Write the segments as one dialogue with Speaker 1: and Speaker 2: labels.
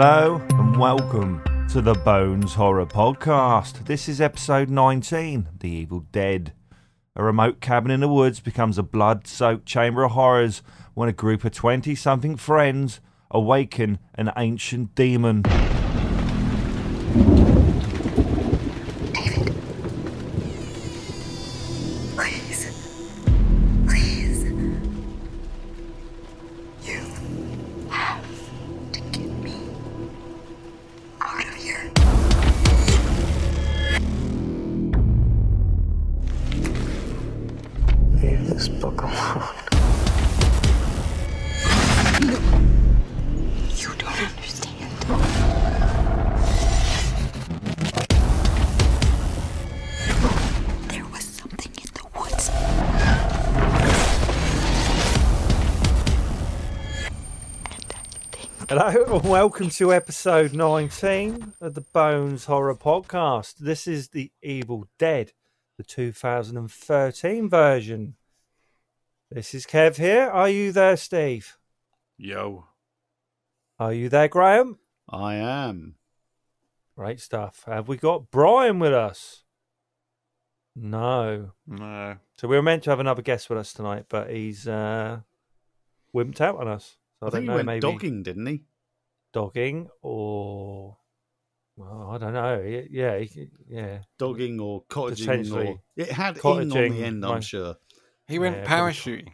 Speaker 1: Hello and welcome to the Bones Horror Podcast. This is episode 19 The Evil Dead. A remote cabin in the woods becomes a blood soaked chamber of horrors when a group of 20 something friends awaken an ancient demon. Welcome to episode 19 of the Bones Horror Podcast. This is The Evil Dead, the 2013 version. This is Kev here. Are you there, Steve?
Speaker 2: Yo.
Speaker 1: Are you there, Graham?
Speaker 2: I am.
Speaker 1: Great stuff. Have we got Brian with us? No.
Speaker 2: No.
Speaker 1: So we were meant to have another guest with us tonight, but he's uh, wimped out on us. So I,
Speaker 2: I,
Speaker 1: don't
Speaker 2: think
Speaker 1: know,
Speaker 2: he went
Speaker 1: maybe
Speaker 2: dogging, didn't he?
Speaker 1: Dogging or well, I don't know. Yeah, yeah.
Speaker 2: Dogging or cottaging or it had ing
Speaker 1: Cottaging,
Speaker 2: on the end, I'm
Speaker 1: right.
Speaker 2: sure.
Speaker 3: He went
Speaker 1: Yeah,
Speaker 3: parachuting.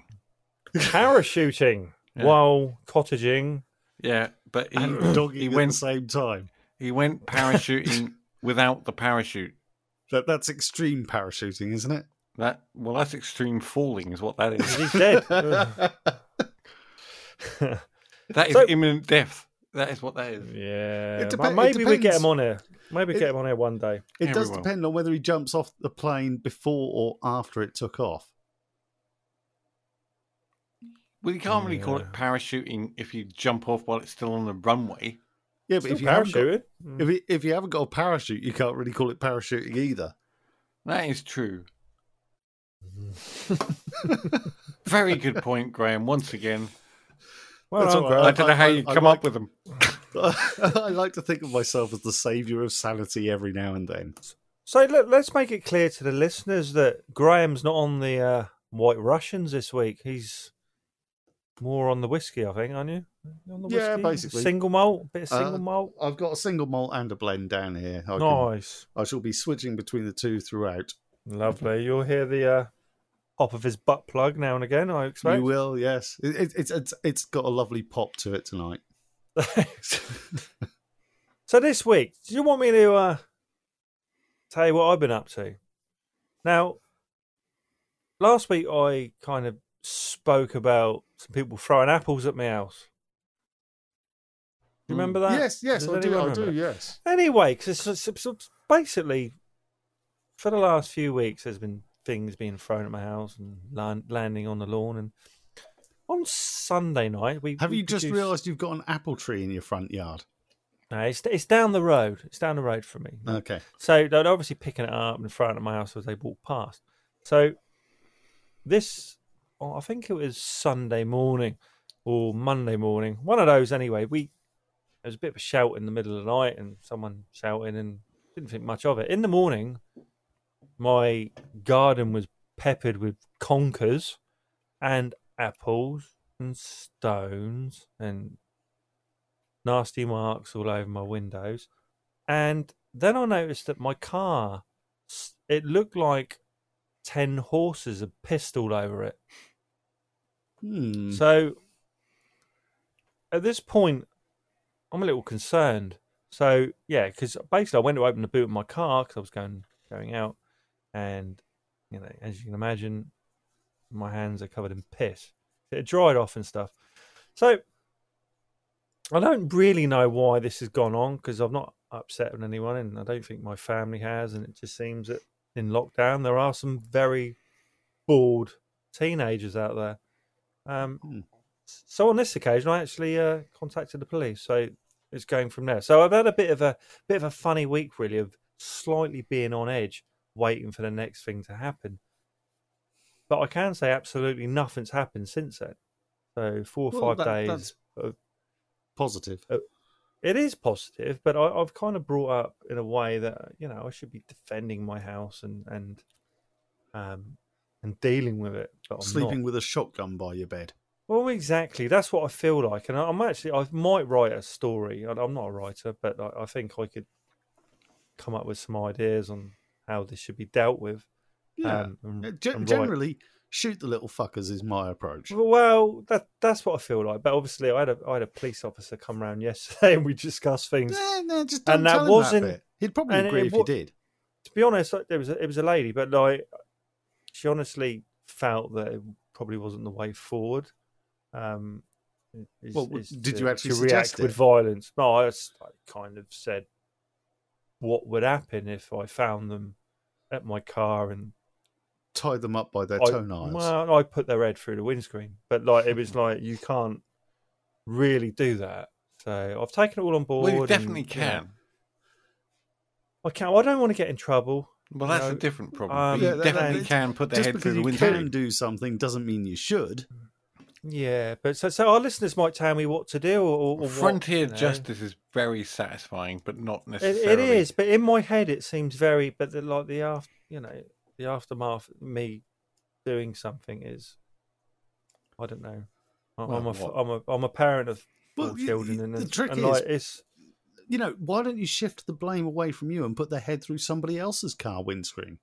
Speaker 1: Parachuting
Speaker 3: Yeah.
Speaker 1: while cottaging.
Speaker 3: Yeah, but he
Speaker 2: And dogging
Speaker 3: he
Speaker 2: at
Speaker 3: went
Speaker 2: the same time.
Speaker 3: he went parachuting without the parachute.
Speaker 2: That that's extreme parachuting, isn't it?
Speaker 3: That well, that's extreme falling, is what that is.
Speaker 1: He's dead.
Speaker 3: that is
Speaker 1: So-
Speaker 3: imminent death. That is what that is.
Speaker 1: yeah,
Speaker 2: It
Speaker 1: but
Speaker 2: depe- it
Speaker 1: maybe we get him on here. Maybe
Speaker 2: It-
Speaker 1: get him on here one day.
Speaker 2: It
Speaker 3: Yeah,
Speaker 2: does depend on whether he jumps off the plane before or after it took off.
Speaker 3: Well, you can't really call it parachuting if you jump off while it's still on the runway.
Speaker 2: Yeah, but
Speaker 1: Still
Speaker 2: if you, haven't got,
Speaker 1: parachuting. Mm.
Speaker 2: if, you, if you haven't got a parachute, you can't really call it parachuting either.
Speaker 3: That is true. Very good point, Graham. Once again,
Speaker 1: Well,
Speaker 2: That's
Speaker 1: done,
Speaker 2: all right.
Speaker 3: I don't know how you come
Speaker 2: like-
Speaker 3: up with them.
Speaker 2: I like to think of myself as the saviour of sanity every now and then.
Speaker 1: So let, let's make it clear to the listeners that Graham's not on the uh, White Russians this week. He's more on the whiskey, I think, aren't you? You On the
Speaker 2: Yeah, basically.
Speaker 1: Single malt, bit of single
Speaker 2: Uh,
Speaker 1: malt.
Speaker 2: I've got a single malt and a blend down here. I, can,
Speaker 1: Nice,
Speaker 2: I shall be switching between the two throughout.
Speaker 1: lovely. You'll hear the uh, pop of his butt plug now and again. I expect.
Speaker 2: You will, yes. It, it, it's it's it's got a lovely pop to it tonight.
Speaker 1: so this week, do you want me to uh, tell you what I've been up to? Now, last week I kind of spoke about some people throwing apples at my house. Do you remember that?
Speaker 2: Mm. Yes, yes,
Speaker 1: Does
Speaker 2: I do. I do. Yes.
Speaker 1: Anyway, because it's basically, for the last few weeks, there's been things being thrown at my house and land, landing on the lawn. And on Sunday night, we
Speaker 2: Have
Speaker 1: we
Speaker 2: you just realised you've got an apple tree in your front yard?
Speaker 1: No, it's it's down the road. It's down the road from me.
Speaker 2: Okay.
Speaker 1: So they're obviously picking it up and throwing it at my house as they walk past. So this, oh, I think it was Sunday morning or Monday morning, one of those anyway. We there was a bit of a shout in the middle of the night and someone shouting and didn't think much of it. In the morning, my garden was peppered with conkers and apples and stones and nasty marks all over my windows. And then I noticed that my car, it looked like 10 horses had pissed all over it.
Speaker 2: Hmm.
Speaker 1: So at this point, I'm a little concerned. So yeah, because basically I went to open the boot of my car because I was going going out, and you know, as you can imagine, my hands are covered in piss. It dried off and stuff. So I don't really know why this has gone on because I've not upset with anyone, and I don't think my family has. And it just seems that in lockdown there are some very bored teenagers out there. Um,
Speaker 2: Hmm.
Speaker 1: So on this occasion, I actually uh, contacted the police. So it's going from there. So I've had a bit of a bit of a funny week, really, of slightly being on edge, waiting for the next thing to happen. But I can say absolutely nothing's happened since then. So four or
Speaker 2: Well,
Speaker 1: five
Speaker 2: that-
Speaker 1: days. of-
Speaker 2: Positive.
Speaker 1: it is positive, but I, I've kind of brought up in a way that you know I should be defending my house and and um and dealing with it.
Speaker 2: Sleeping
Speaker 1: not.
Speaker 2: with a shotgun by your bed.
Speaker 1: Well, exactly. That's what I feel like, and I'm actually I might write a story. I'm not a writer, but I, I think I could come up with some ideas on how this should be dealt with.
Speaker 2: Yeah.
Speaker 1: um, and-
Speaker 2: ge-
Speaker 1: and
Speaker 2: generally, shoot the little fuckers is my approach.
Speaker 1: Well, that that's what I feel like. But obviously, I had a I had a police officer come around yesterday, and we discussed things.
Speaker 2: Nah, nah, just don't
Speaker 1: And that wasn't-
Speaker 2: bit. He'd probably agree
Speaker 1: it
Speaker 2: if you did.
Speaker 1: To be honest, like, there was a, it was a lady, but like she honestly felt that it probably wasn't the way forward. Um, is-
Speaker 2: Well,
Speaker 1: is
Speaker 2: did
Speaker 1: to-
Speaker 2: you actually
Speaker 1: react
Speaker 2: suggest
Speaker 1: with violence? No, I, just, I kind of said what would happen if I found them at my car and
Speaker 2: tied them up by their
Speaker 1: I,
Speaker 2: toenails.
Speaker 1: well, I put their head through the windscreen, but like it was like you can't really do that. So I've taken it all on board.
Speaker 3: Well, you
Speaker 1: and,
Speaker 3: definitely
Speaker 1: you know,
Speaker 3: can.
Speaker 1: I can. Not I don't want to get in trouble.
Speaker 3: Well, that's
Speaker 1: know,
Speaker 3: a different problem.
Speaker 1: um,
Speaker 2: Yeah,
Speaker 3: you
Speaker 2: that-
Speaker 3: definitely
Speaker 2: that-
Speaker 3: can put their head through
Speaker 2: because
Speaker 3: the
Speaker 2: you
Speaker 3: windscreen.
Speaker 2: can do something doesn't mean you should.
Speaker 1: Yeah, but so so our listeners might tell me what to do or, or what,
Speaker 3: Frontier
Speaker 1: you know.
Speaker 3: justice is very satisfying, but not
Speaker 1: It,
Speaker 3: necessarily.
Speaker 1: it is, but in my head it seems very. But the, like the after, you know, the aftermath, me doing something is, I don't know. I'm,
Speaker 3: Well,
Speaker 1: I'm a f-
Speaker 3: what?
Speaker 1: I'm a I'm a parent of
Speaker 2: Well,
Speaker 1: four children,
Speaker 2: you-
Speaker 1: and,
Speaker 2: the
Speaker 1: and-
Speaker 2: trick
Speaker 1: and,
Speaker 2: is-
Speaker 1: like it's
Speaker 2: You know, why don't you shift the blame away from you and put their head through somebody else's car windscreen?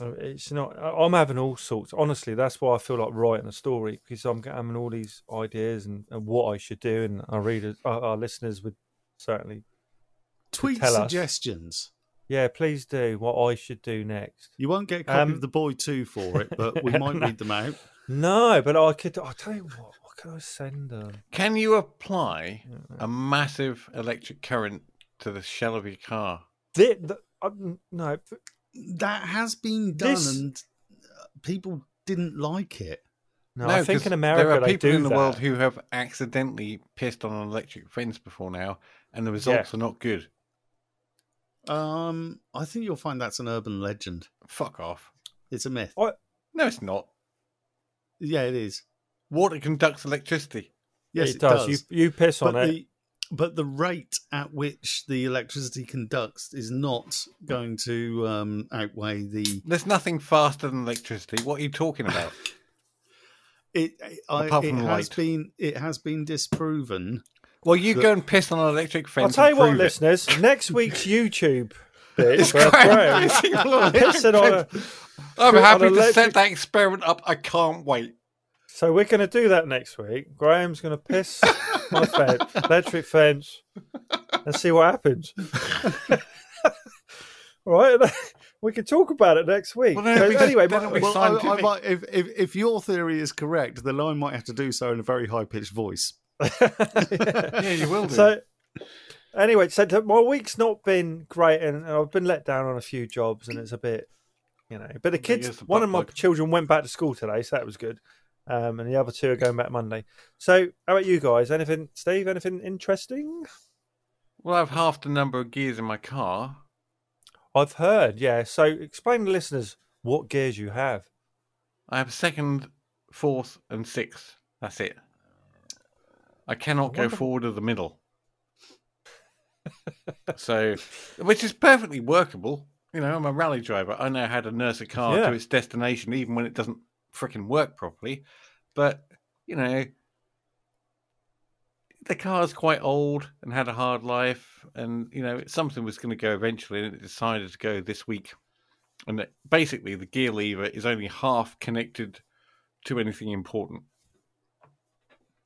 Speaker 1: Uh, It's not. I- I'm having all sorts. Honestly, that's why I feel like writing a story because I'm having all these ideas and, and what I should do, and our readers, our, our listeners would certainly,
Speaker 2: Tweet
Speaker 1: tell us.
Speaker 2: suggestions.
Speaker 1: yeah, please do what I should do next.
Speaker 2: You won't get a copy
Speaker 1: Um,
Speaker 2: of the boy two for it, but we might
Speaker 1: No.
Speaker 2: read them out.
Speaker 1: No, but I could. I'll tell you what. What can I send them?
Speaker 3: Can you apply a massive electric current to the shell of your car?
Speaker 1: The, the, uh, no,
Speaker 2: That has been done,
Speaker 1: This-
Speaker 2: and uh, people didn't like it.
Speaker 1: no. I think in America
Speaker 3: there are
Speaker 1: they
Speaker 3: people
Speaker 1: do
Speaker 3: in the
Speaker 1: that.
Speaker 3: world who have accidentally pissed on an electric fence before now, and the results are not good.
Speaker 2: Um, I think you'll find that's an urban legend.
Speaker 3: Fuck off.
Speaker 2: It's a myth.
Speaker 1: I,
Speaker 3: No, it's not.
Speaker 2: Yeah, it is.
Speaker 3: Water conducts electricity.
Speaker 2: Yes,
Speaker 1: it, does. You you piss on
Speaker 2: but
Speaker 1: it.
Speaker 2: The but the rate at which the electricity conducts is not going to um, outweigh the
Speaker 3: There's nothing faster than electricity. What are you talking about?
Speaker 2: it. I, it has
Speaker 3: light.
Speaker 2: been it has been disproven.
Speaker 3: well, you
Speaker 2: The-
Speaker 3: go and piss on an electric fence.
Speaker 1: I'll tell you what,
Speaker 3: it.
Speaker 1: listeners. Next week's YouTube bit,
Speaker 3: It's
Speaker 1: where
Speaker 3: Graham
Speaker 1: Graham
Speaker 3: pissing on an
Speaker 1: pissing on a-
Speaker 3: electric I'm happy to
Speaker 1: electric-
Speaker 3: set that experiment up. I can't wait.
Speaker 1: So we're going to do that next week. Graham's going to piss my a fence, electric fence, and see what happens. All right, we can talk about it next week.
Speaker 3: Well, then
Speaker 1: So
Speaker 3: we just-
Speaker 1: anyway,
Speaker 3: then
Speaker 1: my-
Speaker 3: we-
Speaker 2: Well, I, I
Speaker 3: scientific.
Speaker 2: might, if, if if your theory is correct, the line might have to do so in a very high pitched voice.
Speaker 3: Yeah, you will do.
Speaker 1: So anyway, so th- my week's not been great, and and I've been let down on a few jobs, and it's a bit, you know. But the kids,
Speaker 3: Here's the
Speaker 1: one of my
Speaker 3: butt
Speaker 1: children went back to school today, so that was good. Um, and the other two are going back Monday. So, how about you guys? Anything, Steve? Anything interesting?
Speaker 3: well, I have half the number of gears in my car.
Speaker 1: I've heard, yeah. So, explain to listeners what gears you have.
Speaker 3: I have second, fourth, and sixth. That's it. I cannot go forward or the middle. so, which is perfectly workable. You know, I'm a rally driver. I know how to nurse a car
Speaker 1: Yeah.
Speaker 3: to its destination, even when it doesn't freaking work properly. But you know, the car's quite old and had a hard life, and you know, something was going to go eventually, and it decided to go this week. And that basically, the gear lever is only half connected to anything important,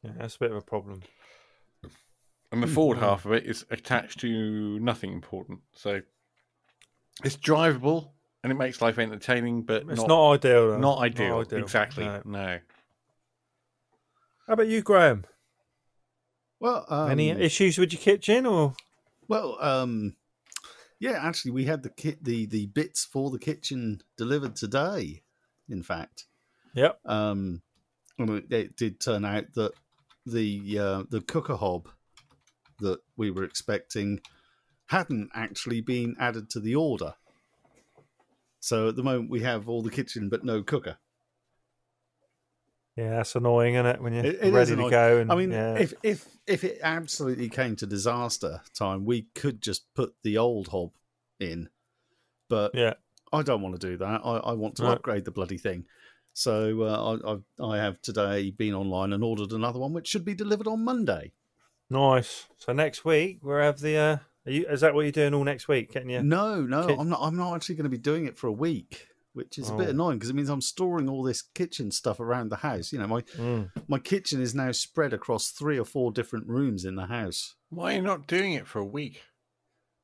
Speaker 1: Yeah, that's a bit of a problem.
Speaker 3: and the hmm, forward half of it is attached to nothing important. So it's drivable and it makes life entertaining, but
Speaker 1: It's
Speaker 3: not
Speaker 1: not, ideal. Though.
Speaker 3: not ideal.
Speaker 1: ideal.
Speaker 3: Exactly.
Speaker 1: No.
Speaker 3: No.
Speaker 1: How about you, Graham?
Speaker 2: Well, um,
Speaker 1: Any issues with your kitchen, or
Speaker 2: Well, um, yeah, actually, we had the kit, the the bits for the kitchen delivered today. In fact,
Speaker 1: yep?
Speaker 2: um, and it, it did turn out that the uh, the cooker hob that we were expecting hadn't actually been added to the order. So at the moment, we have all the kitchen but no cooker.
Speaker 1: Yeah, that's annoying, isn't it? When you're
Speaker 2: It- it
Speaker 1: ready to go. And,
Speaker 2: I mean,
Speaker 1: yeah.
Speaker 2: if if if it absolutely came to disaster time, we could just put the old hob in, but
Speaker 1: yeah,
Speaker 2: I don't want to do that. I, I want to
Speaker 1: No.
Speaker 2: upgrade the bloody thing. So uh, I, I I have today been online and ordered another one, which should be delivered on Monday.
Speaker 1: nice. So next week we'll have the. Uh, you, is that what you're doing all next week? Getting you?
Speaker 2: No, no,
Speaker 1: Kit-
Speaker 2: I'm not. I'm not actually going to be doing it for a week, which is a bit
Speaker 1: Oh.
Speaker 2: annoying because it means I'm storing all this kitchen stuff around the house. You know, my
Speaker 1: Mm.
Speaker 2: my kitchen is now spread across three or four different rooms in the house.
Speaker 3: Why are you not doing it for a week?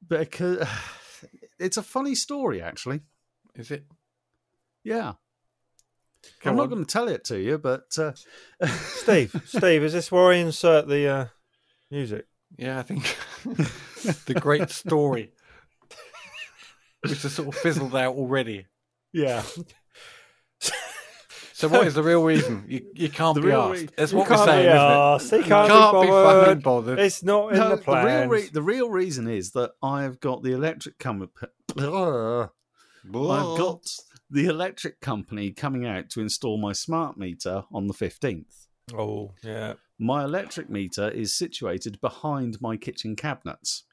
Speaker 2: Because it's a funny story, actually.
Speaker 3: Is it?
Speaker 2: Yeah,
Speaker 3: Go
Speaker 2: I'm not going to tell it to you, but uh,
Speaker 1: Steve, Steve, is this where I insert the uh, music?
Speaker 3: Yeah, I think the great story, which has sort of fizzled out already.
Speaker 2: yeah,
Speaker 3: So, what is the real reason? You you can't
Speaker 2: The
Speaker 3: be
Speaker 2: real
Speaker 3: asked.
Speaker 2: re-
Speaker 3: That's what we're saying,
Speaker 1: be
Speaker 3: isn't it?
Speaker 1: He
Speaker 3: You
Speaker 1: can't be
Speaker 3: can't be
Speaker 1: bothered.
Speaker 3: fucking bothered.
Speaker 1: It's not in
Speaker 2: no,
Speaker 1: the
Speaker 2: the,
Speaker 1: plans.
Speaker 2: real re- the real reason is that I've got the electric company. I've got the electric company coming out to install my smart meter on the 15th.
Speaker 1: Oh, yeah.
Speaker 2: My electric meter is situated behind my kitchen cabinets.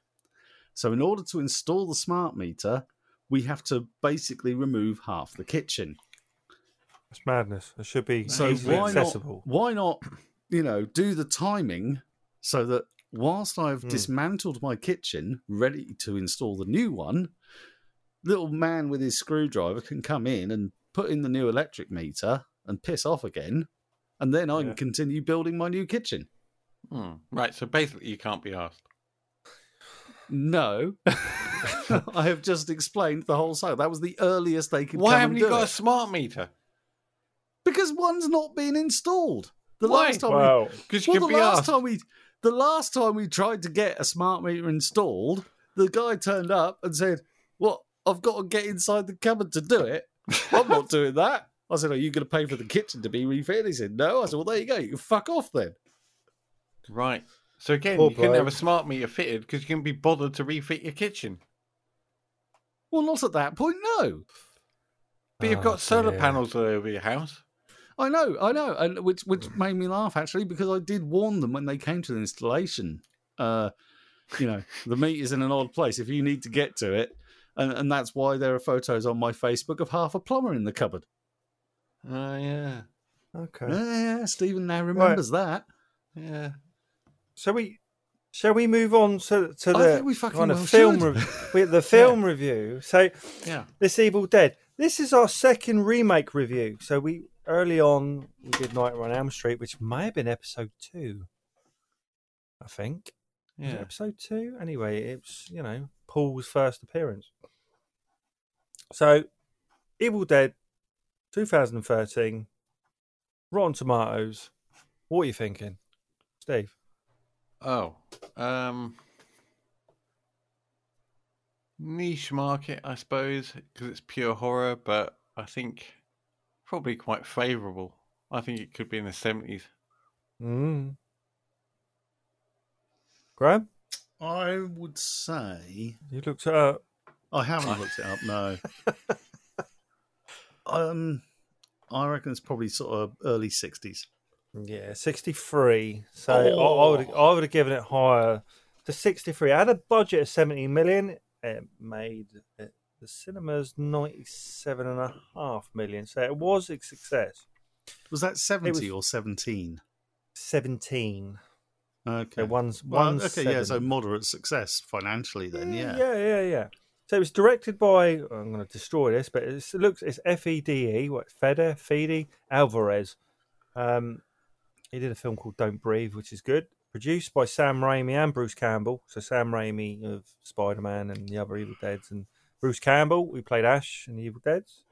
Speaker 2: So, in order to install the smart meter, we have to basically remove half the kitchen.
Speaker 1: It's madness. It should be
Speaker 2: So, why
Speaker 1: accessible.
Speaker 2: not, why not, you know, do the timing so that whilst I've
Speaker 1: Hmm.
Speaker 2: dismantled my kitchen, ready to install the new one, little man with his screwdriver can come in and put in the new electric meter and piss off again, and then I
Speaker 1: Yeah.
Speaker 2: can continue building my new kitchen.
Speaker 3: Hmm. Right, so basically, you can't be asked.
Speaker 2: No, I have just explained the whole site. That was the earliest they could
Speaker 3: Why
Speaker 2: come
Speaker 3: haven't
Speaker 2: and
Speaker 3: you got
Speaker 2: it.
Speaker 3: a smart meter?
Speaker 2: because one's not being installed. The
Speaker 3: Why?
Speaker 2: last time we
Speaker 1: Wow.
Speaker 3: Because you
Speaker 2: well,
Speaker 3: can
Speaker 2: the
Speaker 3: be
Speaker 2: last
Speaker 3: asked.
Speaker 2: time we the last time we tried to get a smart meter installed, the guy turned up and said, "Well, I've got to get inside the cupboard to do it. I'm not doing that." I said, "Are you going to pay for the kitchen to be refitted?" He said, "No." I said, "Well, there you go. You can fuck off then."
Speaker 3: Right. So again,
Speaker 1: Poor
Speaker 3: you couldn't have a smart meter fitted because you can be bothered to refit your kitchen.
Speaker 2: Well, not at that point. No,
Speaker 3: But you've
Speaker 1: Oh,
Speaker 3: got solar
Speaker 1: dear.
Speaker 3: panels all over your house.
Speaker 2: I know, I know, and which which made me laugh actually because I did warn them when they came to the installation. Uh, you know, the meter's in an odd place. If you need to get to it, and and that's why there are photos on my Facebook of half a plumber in the cupboard.
Speaker 3: Oh yeah,
Speaker 1: Okay.
Speaker 2: Yeah, yeah, Stephen now remembers that.
Speaker 3: yeah.
Speaker 1: So we shall we move on to to the
Speaker 2: we
Speaker 1: kind of
Speaker 2: well
Speaker 1: film we- the film review. So
Speaker 3: Yeah.
Speaker 1: this Evil Dead. This is our second remake review. So we early on we did Nightmare on Elm Street, which may have been episode two. I think.
Speaker 3: Yeah.
Speaker 1: episode two. Anyway, it's you know Paul's first appearance. So, Evil Dead, 2013, Rotten Tomatoes. What are you thinking, Steve?
Speaker 3: Oh, um, niche market, I suppose, because it's pure horror. But I think probably quite favourable. I think it could be in the seventies.
Speaker 1: Mm. Graham,
Speaker 2: I would say
Speaker 1: you looked it up.
Speaker 2: I haven't looked it up. No. um, I reckon it's probably sort of early sixties.
Speaker 1: Yeah, 63. So I, I would I would have given it higher to 63. I had a budget of 17 million. It made it, the cinemas 97 and a half million. So it was a success.
Speaker 2: Was that seventy
Speaker 1: was-
Speaker 2: or seventeen?
Speaker 1: 17.
Speaker 2: Okay.
Speaker 1: So one's
Speaker 2: Well,
Speaker 1: one's
Speaker 2: okay, yeah, so moderate success financially then, yeah.
Speaker 1: yeah, yeah, yeah. So it was directed by. I'm going to destroy this, but it looks it's F E D E. What Fede Fede Alvarez. Um, he did a film called Don't Breathe, which is good. Produced by Sam Raimi and Bruce Campbell. So Sam Raimi of Spider Man and the other Evil Deads, and Bruce Campbell who played Ash in the Evil Deads.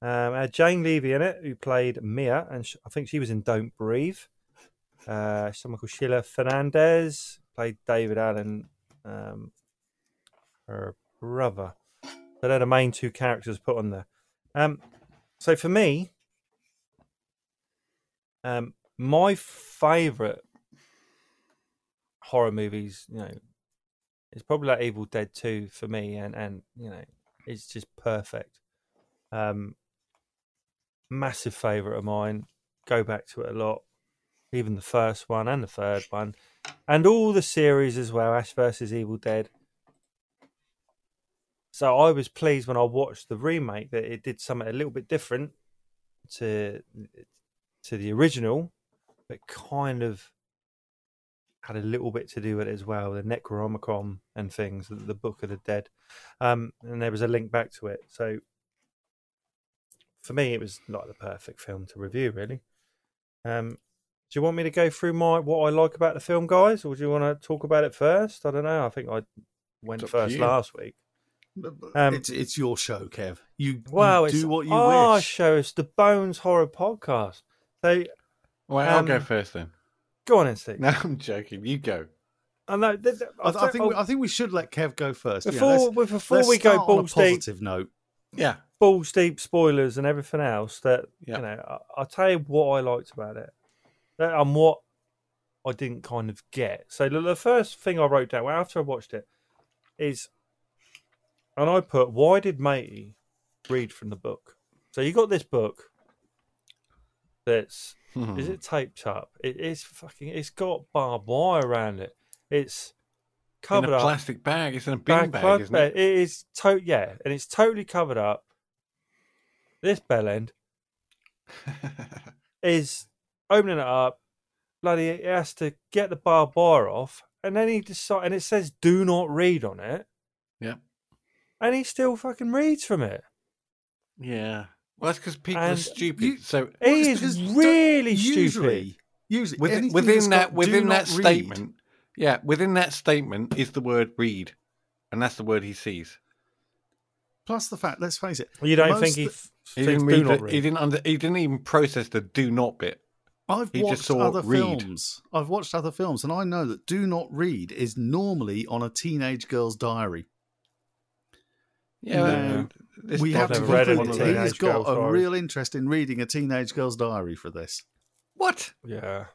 Speaker 1: Um, had Jane Levy in it, who played Mia, and sh- I think she was in Don't Breathe. Uh, someone called Sheila Fernandez played David Allen, um, her brother. So they're the main two characters put on there. Um, so for me, um, my favourite horror movies, you know, it's probably like Evil Dead Two for me, and and you know, it's just perfect. Um, massive favourite of mine. go back to it a lot, even the first one and the third one, and all the series as well. Ash versus Evil Dead. So I was pleased when I watched the remake that it did something a little bit different to to the original, but kind of had a little bit to do with it as well. The Necronomicon and things, the, Book of the Dead, um, and there was a link back to it. So for me, it was like the perfect film to review. Really. Um, do you want me to go through my what I like about the film, guys, or do you want to talk about it first? I don't know. I think I went
Speaker 3: It's up to
Speaker 1: first last week. Um,
Speaker 2: it's it's your show, Kev. You,
Speaker 1: Wow,
Speaker 2: you
Speaker 1: it's
Speaker 2: do what you
Speaker 1: our
Speaker 2: wish.
Speaker 1: show. It's the Bones Horror Podcast. So
Speaker 3: Well, I'll go
Speaker 1: Um,
Speaker 3: first then.
Speaker 1: go on and see.
Speaker 3: No, I'm joking. You go.
Speaker 1: I know. th- th-
Speaker 2: I, I think we,
Speaker 1: I'll-
Speaker 2: I think we should let Kev go first. Yeah,
Speaker 1: before
Speaker 2: let's-
Speaker 1: before
Speaker 2: let's
Speaker 1: we go
Speaker 2: start on a
Speaker 1: balls deep,
Speaker 2: positive note.
Speaker 3: Yeah.
Speaker 1: balls deep spoilers and everything else that
Speaker 3: Yeah.
Speaker 1: you know I, i'll tell you what i liked about it that, and what i didn't kind of get so the, the first thing i wrote down after i watched it is and i put why did matey read from the book so you got this book that's
Speaker 3: Hmm.
Speaker 1: is it taped up it is fucking it's got barbed wire around it it's covered up.
Speaker 3: in a
Speaker 1: up
Speaker 3: plastic bag? It's in a bin bag, isn't
Speaker 1: bed.
Speaker 3: it?
Speaker 1: It is to- yeah, and it's totally covered up. This bell end is opening it up. Bloody, he has to get the barbed wire off, and then he decides, and it says "Do not read" on it.
Speaker 3: Yeah.
Speaker 1: And he still fucking reads from it.
Speaker 3: yeah. Well, that's because people are stupid.
Speaker 2: you-
Speaker 3: so
Speaker 1: He
Speaker 2: it's
Speaker 1: is really
Speaker 2: usually,
Speaker 1: stupid.
Speaker 2: Usually,
Speaker 3: within, within that
Speaker 2: got
Speaker 3: within that
Speaker 2: not read-
Speaker 3: statement, yeah, within that statement is the word read, and that's the word he sees.
Speaker 2: Plus the fact, let's face it,
Speaker 1: You don't think he,
Speaker 2: th-
Speaker 1: f-
Speaker 3: He didn't
Speaker 1: do
Speaker 3: read.
Speaker 1: not
Speaker 3: The,
Speaker 1: read?
Speaker 3: he didn't under, He didn't even process the do not bit.
Speaker 2: I've
Speaker 3: He just
Speaker 2: watched
Speaker 3: saw
Speaker 2: other
Speaker 3: read.
Speaker 2: films. I've watched other films, and I know that "Do Not Read" is normally on a teenage girl's diary.
Speaker 3: Yeah,
Speaker 2: No.
Speaker 3: this
Speaker 2: we have to
Speaker 1: never read
Speaker 2: conclude that he has got a
Speaker 1: diary.
Speaker 2: real interest in reading a teenage girl's diary for this.
Speaker 3: What?
Speaker 1: Yeah,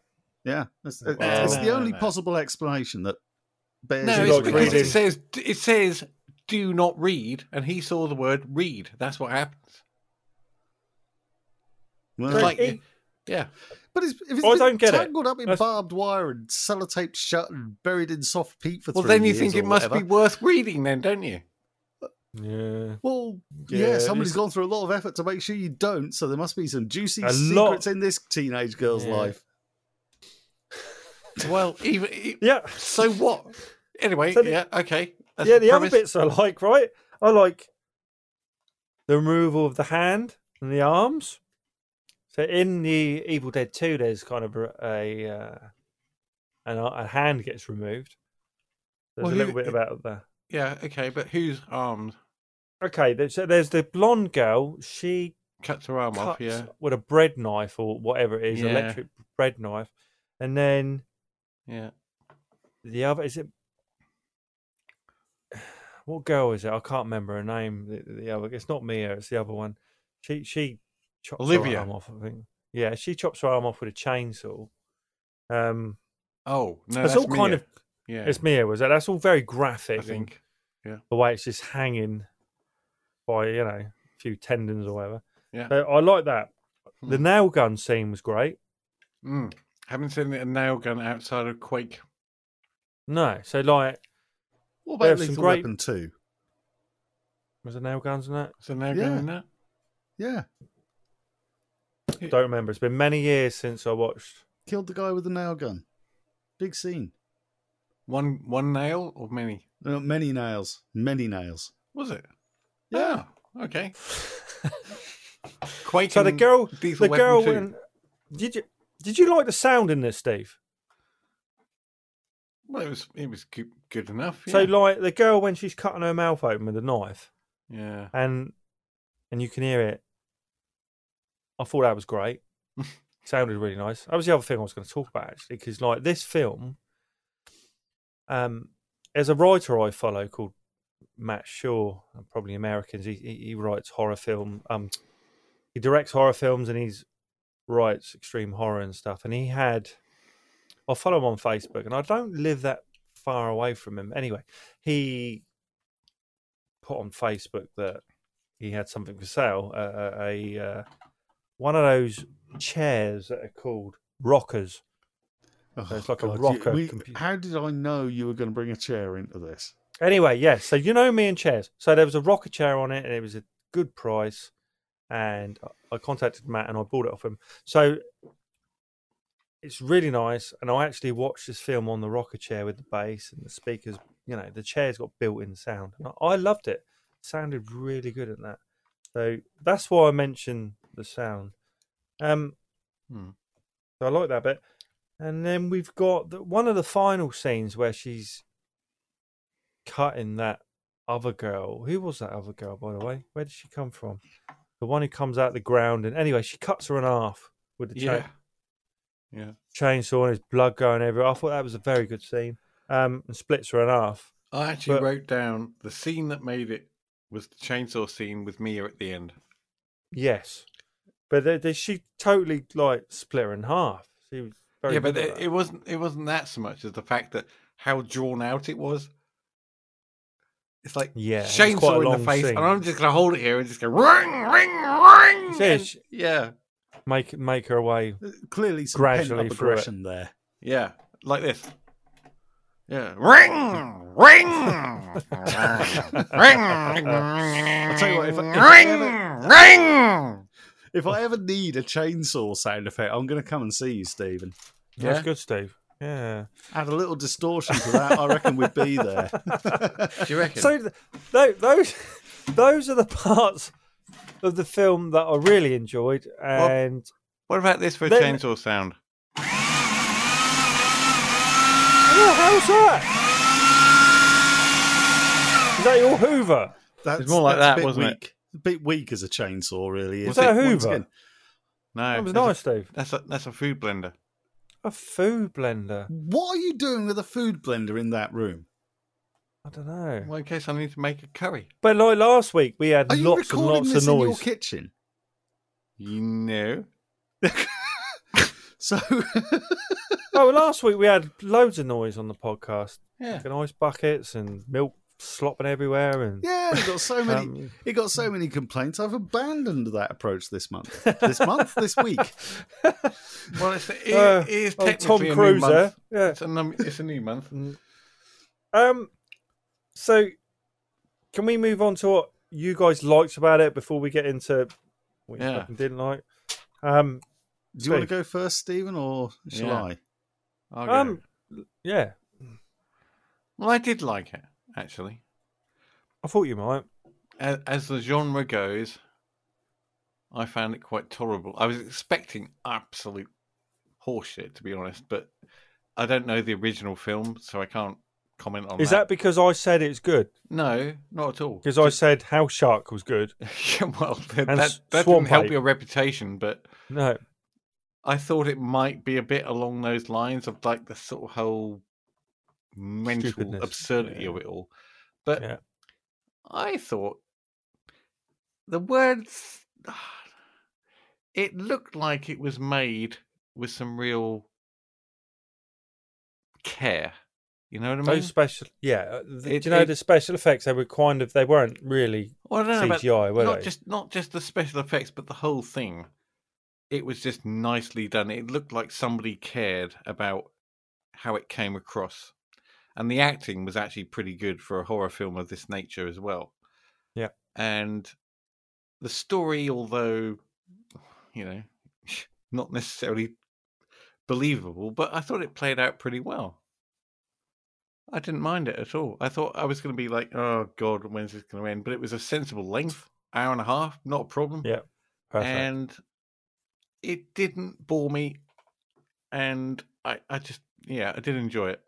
Speaker 2: Yeah, it's, it's,
Speaker 1: No,
Speaker 2: it's
Speaker 3: no,
Speaker 2: the only
Speaker 3: no.
Speaker 2: possible explanation that bears.
Speaker 3: No, it's because
Speaker 1: reading?
Speaker 3: it says it says do not read, and he saw the word read. That's what happens.
Speaker 2: Well,
Speaker 3: like,
Speaker 1: he-
Speaker 3: yeah,
Speaker 2: but it's, if it's
Speaker 1: I
Speaker 2: been
Speaker 1: don't get it.
Speaker 2: tangled up in
Speaker 1: That's-
Speaker 2: barbed wire and sellotaped shut and buried in soft peat for
Speaker 3: well,
Speaker 2: three
Speaker 3: then you think
Speaker 2: or
Speaker 3: it must be worth reading, then, don't you?
Speaker 1: Yeah.
Speaker 2: Well,
Speaker 1: Yeah,
Speaker 2: yeah, somebody's
Speaker 1: it's-
Speaker 2: gone through a lot of effort to make sure you don't. So there must be some juicy
Speaker 1: A
Speaker 2: secrets
Speaker 1: lot.
Speaker 2: in this teenage girl's
Speaker 1: Yeah.
Speaker 2: life.
Speaker 3: Well, even
Speaker 1: Yeah,
Speaker 3: so, what? Anyway,
Speaker 1: So the-
Speaker 3: yeah, okay. That's
Speaker 1: yeah. The other bits I like, right? I like the removal of the hand and the arms. So in the Evil Dead Two, there's kind of a, a uh, an, a hand gets removed. There's
Speaker 3: Well,
Speaker 1: a little
Speaker 3: who-
Speaker 1: bit about that.
Speaker 3: Yeah, okay, but whose arm
Speaker 1: Okay, there's, so there's the blonde girl. She
Speaker 3: cuts her arm off? Yeah,
Speaker 1: with a bread knife or whatever it is,
Speaker 3: Yeah.
Speaker 1: electric bread knife, and then
Speaker 3: yeah.
Speaker 1: the other is it. What girl is it? I can't remember her name. The, the other, it's not Mia. It's the other one. She she chops
Speaker 3: Olivia.
Speaker 1: her arm off. I think. Yeah, she chops her arm off with a chainsaw. Um,
Speaker 3: Oh no,
Speaker 1: it's
Speaker 3: that's
Speaker 1: all kind of
Speaker 3: yeah.
Speaker 1: it's Mia. Was that? That's all very graphic.
Speaker 3: I think.
Speaker 1: the way it's just hanging by you know a few tendons or whatever.
Speaker 3: Yeah.
Speaker 1: So I like that. The
Speaker 3: Hmm.
Speaker 1: nail gun scene was great.
Speaker 3: Mm. Haven't seen a nail gun outside of Quake.
Speaker 1: No, so like
Speaker 2: What about
Speaker 1: have some
Speaker 2: Lethal
Speaker 1: great-
Speaker 2: Weapon 2?
Speaker 1: was there nail guns in that?
Speaker 3: Is there a nail gun in that?
Speaker 2: Yeah.
Speaker 1: Don't remember. It's been many years since I watched.
Speaker 2: Killed the guy with the nail gun. Big scene.
Speaker 3: One one nail or many?
Speaker 2: Uh, many nails. Many nails.
Speaker 3: Was it?
Speaker 2: Yeah.
Speaker 3: Okay. Quake.
Speaker 1: So the girl, the girl,
Speaker 3: 2.
Speaker 1: when, did you did you like the sound in this, Steve?
Speaker 3: Well, it was it was good, good enough.
Speaker 1: So like the girl when she's cutting her mouth open with a knife,
Speaker 3: yeah.
Speaker 1: and and you can hear it. I thought that was great. Sounded really nice. That was the other thing I was going to talk about actually, because like this film, um, there's a writer I follow called Matt Shaw, probably Americans. He, he he writes horror film. Um, he directs horror films and he's writes extreme horror and stuff. And he had, I follow him on Facebook, and I don't live that far away from him. Anyway, he put on Facebook that he had something for sale, a, a, a uh, one of those chairs that are called rockers. So it's like a
Speaker 2: God, you-
Speaker 1: rocker
Speaker 2: we- how did I know you were going to bring a chair into this?
Speaker 1: Anyway, yes. So you know me and chairs. So there was a rocker chair on it, and it was a good price. And I- contacted Matt, and I bought it off him. So it's really nice. And I actually watched this film on the rocker chair with the bass and the speakers. You know, the chair's got built-in sound. And I- I loved it. it. Sounded really good at that. So that's why I mentioned the sound. Um,
Speaker 3: Hmm.
Speaker 1: so I like that bit. And then we've got the, one of the final scenes where she's cutting that other girl. Who was that other girl, by the way? Where did she come from? The one who comes out the ground. And anyway, she cuts her in half with the cha-
Speaker 3: Yeah. Yeah.
Speaker 1: chainsaw and there's blood going everywhere. I thought that was a very good scene. Um, and splits her in half.
Speaker 3: I actually
Speaker 1: But-
Speaker 3: wrote down the scene that made it was the chainsaw scene with Mia at the end.
Speaker 1: Yes. But they, they, she totally like split her in half. She was very
Speaker 3: yeah, but it wasn't. It wasn't that so much as the fact that how drawn out it was. It's like
Speaker 1: Yeah, it's quite a
Speaker 3: chainsaw in the face,
Speaker 1: scene.
Speaker 3: and I'm just gonna hold it here and just go ring, ring, ring.
Speaker 1: Yeah,
Speaker 3: and- yeah,
Speaker 1: make make her way.
Speaker 2: Uh, clearly, some
Speaker 1: Gradually
Speaker 2: pent-up
Speaker 1: through it.
Speaker 2: aggression there.
Speaker 3: yeah, like this. Yeah, ring, ring, ring.
Speaker 2: I'll tell you what, if I- if I
Speaker 3: ring, ring.
Speaker 2: If I ever need a chainsaw sound effect, I'm going to come and see you, Stephen.
Speaker 1: That's good, Steve. Yeah.
Speaker 2: Add a little distortion to that, I reckon we'd be there.
Speaker 3: Do you reckon?
Speaker 1: So th- tho- those those are the parts of the film that I really enjoyed, and
Speaker 3: what about this for a
Speaker 1: Then-
Speaker 3: chainsaw sound?
Speaker 1: Oh, how's that? Is that your Hoover?
Speaker 2: That's
Speaker 3: more like
Speaker 2: that's a
Speaker 3: that,
Speaker 2: bit
Speaker 3: wasn't it?
Speaker 2: A bit weak as a chainsaw, really.
Speaker 1: Was
Speaker 2: isn't
Speaker 1: that a
Speaker 2: it? Once
Speaker 1: Hoover?
Speaker 3: No,
Speaker 1: That was
Speaker 3: that's a-
Speaker 1: nice, Steve.
Speaker 3: That's a that's a food blender.
Speaker 1: A food blender.
Speaker 2: What are you doing with a food blender in that room?
Speaker 1: I don't know.
Speaker 3: Well, in case I need to make a curry.
Speaker 1: But like last week, we had
Speaker 2: Are you
Speaker 1: lots and
Speaker 2: recording
Speaker 1: lots
Speaker 2: this
Speaker 1: of
Speaker 2: in your
Speaker 1: noise.
Speaker 2: kitchen?
Speaker 3: You know.
Speaker 2: So,
Speaker 1: oh, last week we had loads of noise on the podcast.
Speaker 3: Yeah.
Speaker 1: Like ice buckets and milk slopping everywhere, and
Speaker 2: yeah, he got so many.
Speaker 1: Um,
Speaker 2: he got so many complaints. I've abandoned that approach this month. This month, this week.
Speaker 3: Well, it's, it,
Speaker 1: Uh,
Speaker 3: it is
Speaker 1: oh,
Speaker 3: technically
Speaker 1: Tom
Speaker 3: a new
Speaker 1: Cruise
Speaker 3: month.
Speaker 1: Yeah.
Speaker 3: It's a, num- it's a new month.
Speaker 1: Um. So, can we move on to what you guys liked about it before we get into what you
Speaker 3: Yeah.
Speaker 1: fucking didn't like? Um.
Speaker 2: Do you want to go first, Stephen, or shall
Speaker 3: Yeah.
Speaker 2: I?
Speaker 3: I'll go.
Speaker 1: Um. Yeah.
Speaker 3: well, I did like it actually.
Speaker 1: I thought you might.
Speaker 3: As, as the genre goes, I found it quite tolerable. I was expecting absolute horseshit, to be honest, but I don't know the original film, so I can't comment on
Speaker 1: Is that because I said it's good?
Speaker 3: No, not at all.
Speaker 1: Because I said House Shark was good.
Speaker 3: Yeah, well, that,
Speaker 1: And
Speaker 3: that, that didn't help your reputation, but
Speaker 1: No.
Speaker 3: I thought it might be a bit along those lines of like the sort of whole mental absurdity
Speaker 1: yeah.
Speaker 3: of it all. But
Speaker 1: Yeah.
Speaker 3: I thought the words it looked like it was made with some real care. You know what I mean?
Speaker 1: Those special, yeah. uh, the-
Speaker 3: It-
Speaker 1: do you know
Speaker 3: it-
Speaker 1: the special effects? They were kind of, they weren't really
Speaker 3: well, about
Speaker 1: CGI, were
Speaker 3: not
Speaker 1: they?
Speaker 3: just not just the special effects, but the whole thing. It was just nicely done. It looked like somebody cared about how it came across, and the acting was actually pretty good for a horror film of this nature as well.
Speaker 1: Yeah.
Speaker 3: and the story, although you know, not necessarily believable, but I thought it played out pretty well. I didn't mind it at all. I thought I was going to be like, "Oh God, when's this going to end?" But it was a sensible length, hour and a half, not a problem.
Speaker 1: Yeah. Perfect.
Speaker 3: and it didn't bore me, and I, I just, yeah, I did enjoy it.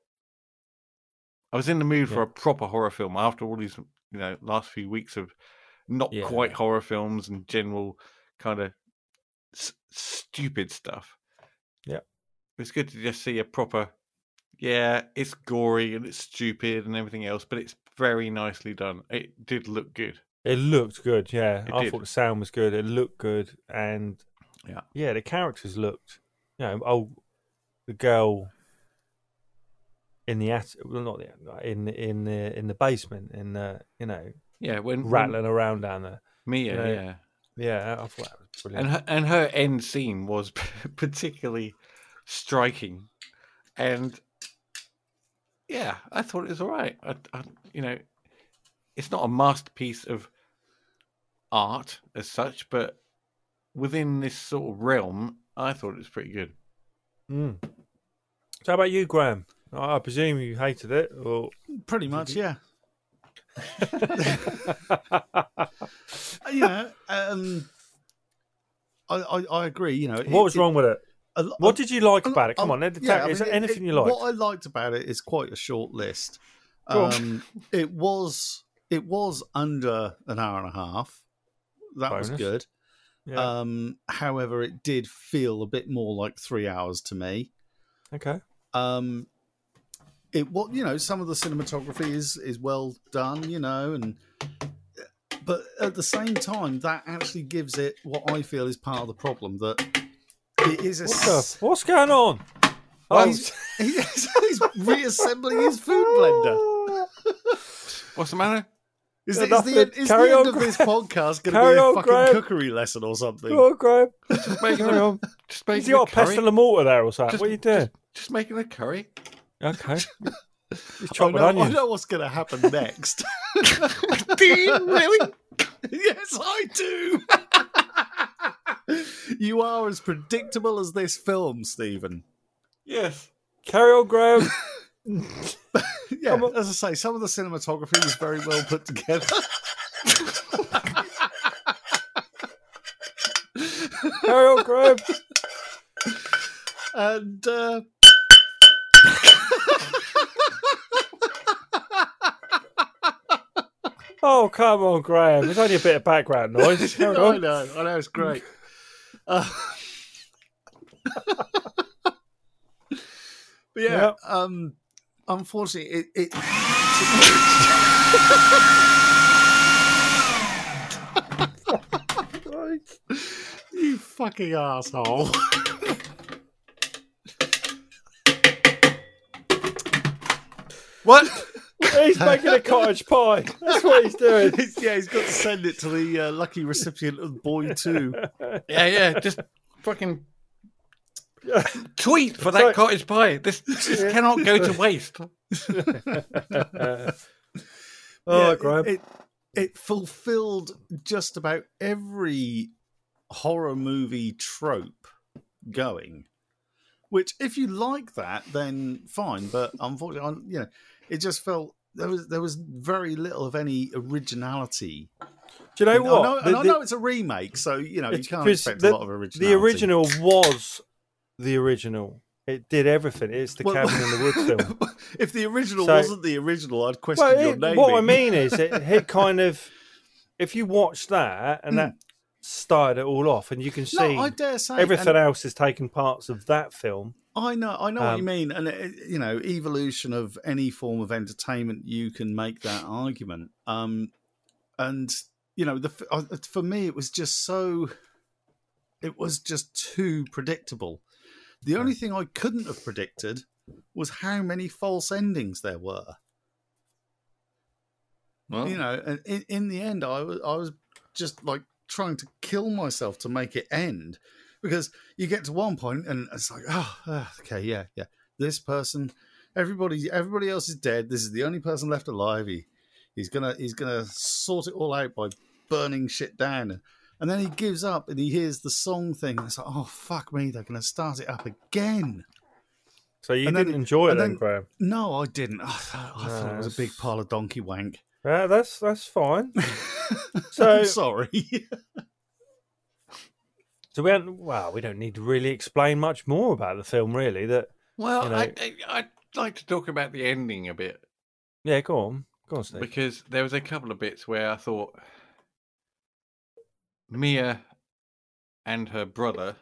Speaker 3: I was in the mood for a proper horror film after all these, you know, last few weeks of not
Speaker 1: Yeah.
Speaker 3: quite horror films and general kind of s- stupid stuff.
Speaker 1: Yeah.
Speaker 3: It was good to just see a proper, yeah, it's gory and it's stupid and everything else, but it's very nicely done. It did look good.
Speaker 1: It looked good, yeah.
Speaker 3: It
Speaker 1: I
Speaker 3: did.
Speaker 1: thought the sound was good. It looked good, and
Speaker 3: Yeah.
Speaker 1: yeah, the characters looked. You know, oh, the girl in the attic, well, not the in in the in the basement, in the you know,
Speaker 3: Yeah, when when
Speaker 1: rattling around down there.
Speaker 3: Mia,
Speaker 1: Yeah.
Speaker 3: yeah.
Speaker 1: Yeah, I thought that was brilliant.
Speaker 3: and her, and her end scene was particularly striking, and yeah, I thought it was all right. I, I, you know, it's not a masterpiece of art as such, but within this sort of realm, I thought it was pretty good.
Speaker 1: Mm. So, how about you, Graham? I I presume you hated it, or
Speaker 2: Pretty much, yeah. you know, um, I, I I agree. You know,
Speaker 1: what was wrong with it?
Speaker 2: a
Speaker 1: What did you like about it? Come on, attack-
Speaker 2: yeah, I
Speaker 1: is
Speaker 2: mean,
Speaker 1: there
Speaker 2: it-
Speaker 1: anything
Speaker 2: it-
Speaker 1: you like?
Speaker 2: What I liked about it is quite a short list. Um, it was it was under an hour and a half. That was good.
Speaker 1: Yeah.
Speaker 2: Um, however, it did feel a bit more like three hours to me.
Speaker 1: okay.
Speaker 2: Um, it what you know, some of the cinematography is is well done, you know, and but at the same time, that actually gives it what I feel is part of the problem that it is a.
Speaker 1: What
Speaker 2: s-
Speaker 1: the, what's going on?
Speaker 2: Oh, he's, he's, he's reassembling his food blender.
Speaker 3: What's the matter?
Speaker 2: Is,
Speaker 1: Yeah,
Speaker 2: it, is the,
Speaker 1: nothing.
Speaker 2: is the end
Speaker 1: on,
Speaker 2: of this podcast going to be a
Speaker 1: on,
Speaker 2: fucking
Speaker 1: Graham.
Speaker 2: cookery lesson or something?
Speaker 1: Go on, Graham.
Speaker 3: making
Speaker 1: Carry
Speaker 3: a,
Speaker 1: on.
Speaker 3: just
Speaker 1: Has
Speaker 3: making
Speaker 1: he got a pestle and mortar there or something?
Speaker 3: Just-
Speaker 1: what are you doing?
Speaker 3: Just making a curry.
Speaker 1: Okay. He's
Speaker 2: I know, I know what's going to happen next.
Speaker 3: Do you really?
Speaker 2: yes, I do. you are as predictable as this film, Stephen.
Speaker 3: Yes.
Speaker 1: Carry on, Graham.
Speaker 2: Yeah,
Speaker 1: on.
Speaker 2: as I say, some of the cinematography was very well put together.
Speaker 1: Carry on, Graham.
Speaker 2: and uh,
Speaker 1: Oh, come on, Graham. There's only a bit of background noise.
Speaker 2: I know, I know, it's great. Uh, but yeah,
Speaker 1: Yep.
Speaker 2: um, unfortunately, it. it you fucking asshole.
Speaker 3: What?
Speaker 1: He's making a cottage pie. That's what he's doing.
Speaker 2: He's- yeah, he's got to send it to the uh, lucky recipient of Boy 2.
Speaker 3: Yeah, yeah. Just fucking tweet for that
Speaker 1: So-
Speaker 3: cottage pie. This, this cannot go to waste.
Speaker 1: oh,
Speaker 2: Yeah,
Speaker 1: Graham.
Speaker 2: It, it, it fulfilled just about every horror movie trope going. Which, if you like that, then fine. But unfortunately, I- you know, it just felt there was there was very little of any originality.
Speaker 1: Do you know
Speaker 2: I know,
Speaker 1: what?
Speaker 2: and
Speaker 1: The-
Speaker 2: I know it's a remake, so you know you can't expect
Speaker 1: the-
Speaker 2: a lot of originality.
Speaker 1: the original was the original. It did everything. It's the
Speaker 2: Well-
Speaker 1: cabin in the woods film.
Speaker 2: if the original
Speaker 1: So-
Speaker 2: wasn't the original, I'd question
Speaker 1: Well,
Speaker 2: your name.
Speaker 1: what I mean is, it, it kind of, if you watch that and hmm. that started it all off, and you can see
Speaker 2: no, I dare say
Speaker 1: everything
Speaker 2: and-
Speaker 1: else is taking parts of that film.
Speaker 2: I know, I know what you
Speaker 1: Um,
Speaker 2: mean, and it, you know, evolution of any form of entertainment, you can make that argument. Um, and you know, the uh, for me, it was just so, it was just too predictable. The only thing I couldn't have predicted was how many false endings there were.
Speaker 3: Well,
Speaker 2: You know, and in, in the end, I was, I was just like trying to kill myself to make it end because you get to one point and it's like, oh, ah, okay, yeah, yeah. This person, everybody, everybody else is dead. This is the only person left alive. He, he's gonna, he's gonna sort it all out by burning shit down. And then he gives up and he hears the song thing. And it's like, oh fuck me, they're gonna start it up again.
Speaker 1: So you
Speaker 2: And
Speaker 1: didn't
Speaker 2: then-
Speaker 1: enjoy it then,
Speaker 2: then-
Speaker 1: Graham?
Speaker 2: No, I didn't. I thought, I thought it was a big pile of donkey wank.
Speaker 1: Yeah, that's that's fine. So-
Speaker 2: sorry.
Speaker 1: So we don't. Well, we don't need to really explain much more about the film, really. That
Speaker 3: well
Speaker 1: you know-
Speaker 3: I, I, I'd like to talk about the ending a bit
Speaker 1: yeah, go on, go on, Steve.
Speaker 3: because there was a couple of bits where I thought Mia and her brother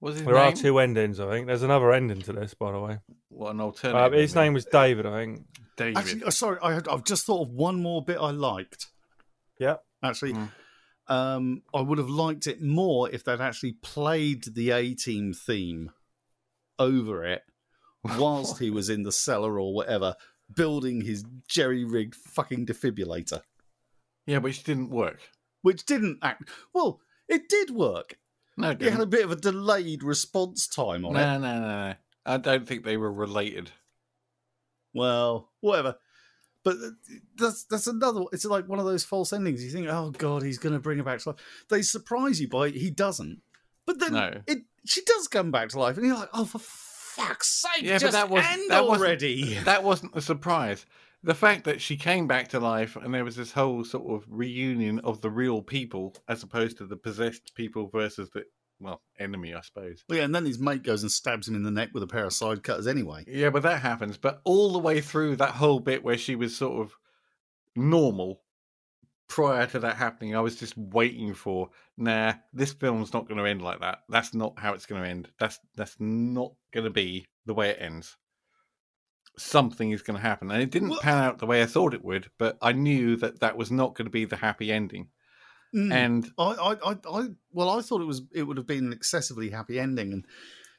Speaker 3: was his
Speaker 1: There
Speaker 3: name?
Speaker 1: are two endings, I think. There's another ending to this, by the way.
Speaker 3: What an
Speaker 1: Uh,
Speaker 3: alternative.
Speaker 1: his name was David, I think.
Speaker 3: David.
Speaker 2: Actually, oh, sorry, I, I've just thought of one more bit I liked.
Speaker 1: Yeah.
Speaker 2: Actually,
Speaker 3: Mm.
Speaker 2: Um, I would have liked it more if they'd actually played the A Team theme over it whilst he was in the cellar or whatever, building his jerry rigged fucking defibrillator,
Speaker 3: yeah, which didn't work.
Speaker 2: which didn't act well. It did work.
Speaker 3: No, it
Speaker 2: It had a bit of a delayed response time on it.
Speaker 3: No, no, no, no. I don't think they were related.
Speaker 2: Well, whatever. But that's that's another. It's like one of those false endings. You think, oh god, he's going to bring her back to life. They surprise you by he doesn't. But then
Speaker 3: No.
Speaker 2: it she does come back to life, and you're like, oh for fuck's sake,
Speaker 3: Yeah, but that was-
Speaker 2: end
Speaker 3: that wasn't-
Speaker 2: already.
Speaker 3: That wasn't a surprise. The fact that she came back to life and there was this whole sort of reunion of the real people as opposed to the possessed people versus the well enemy, I suppose.
Speaker 2: yeah, and then his mate goes and stabs him in the neck with a pair of side cutters anyway.
Speaker 3: Yeah, but that happens. But all the way through that whole bit where she was sort of normal prior to that happening, I was just waiting for, nah, this film's not going to end like that. That's not how it's going to end. That's that's not going to be the way it ends. Something is going to happen, and it didn't
Speaker 2: Well-
Speaker 3: pan out the way I thought it would. But I knew that that was not going to be the happy ending.
Speaker 2: Mm.
Speaker 3: And
Speaker 2: I, I, I, I, well, I thought it was it would have been an excessively happy ending, and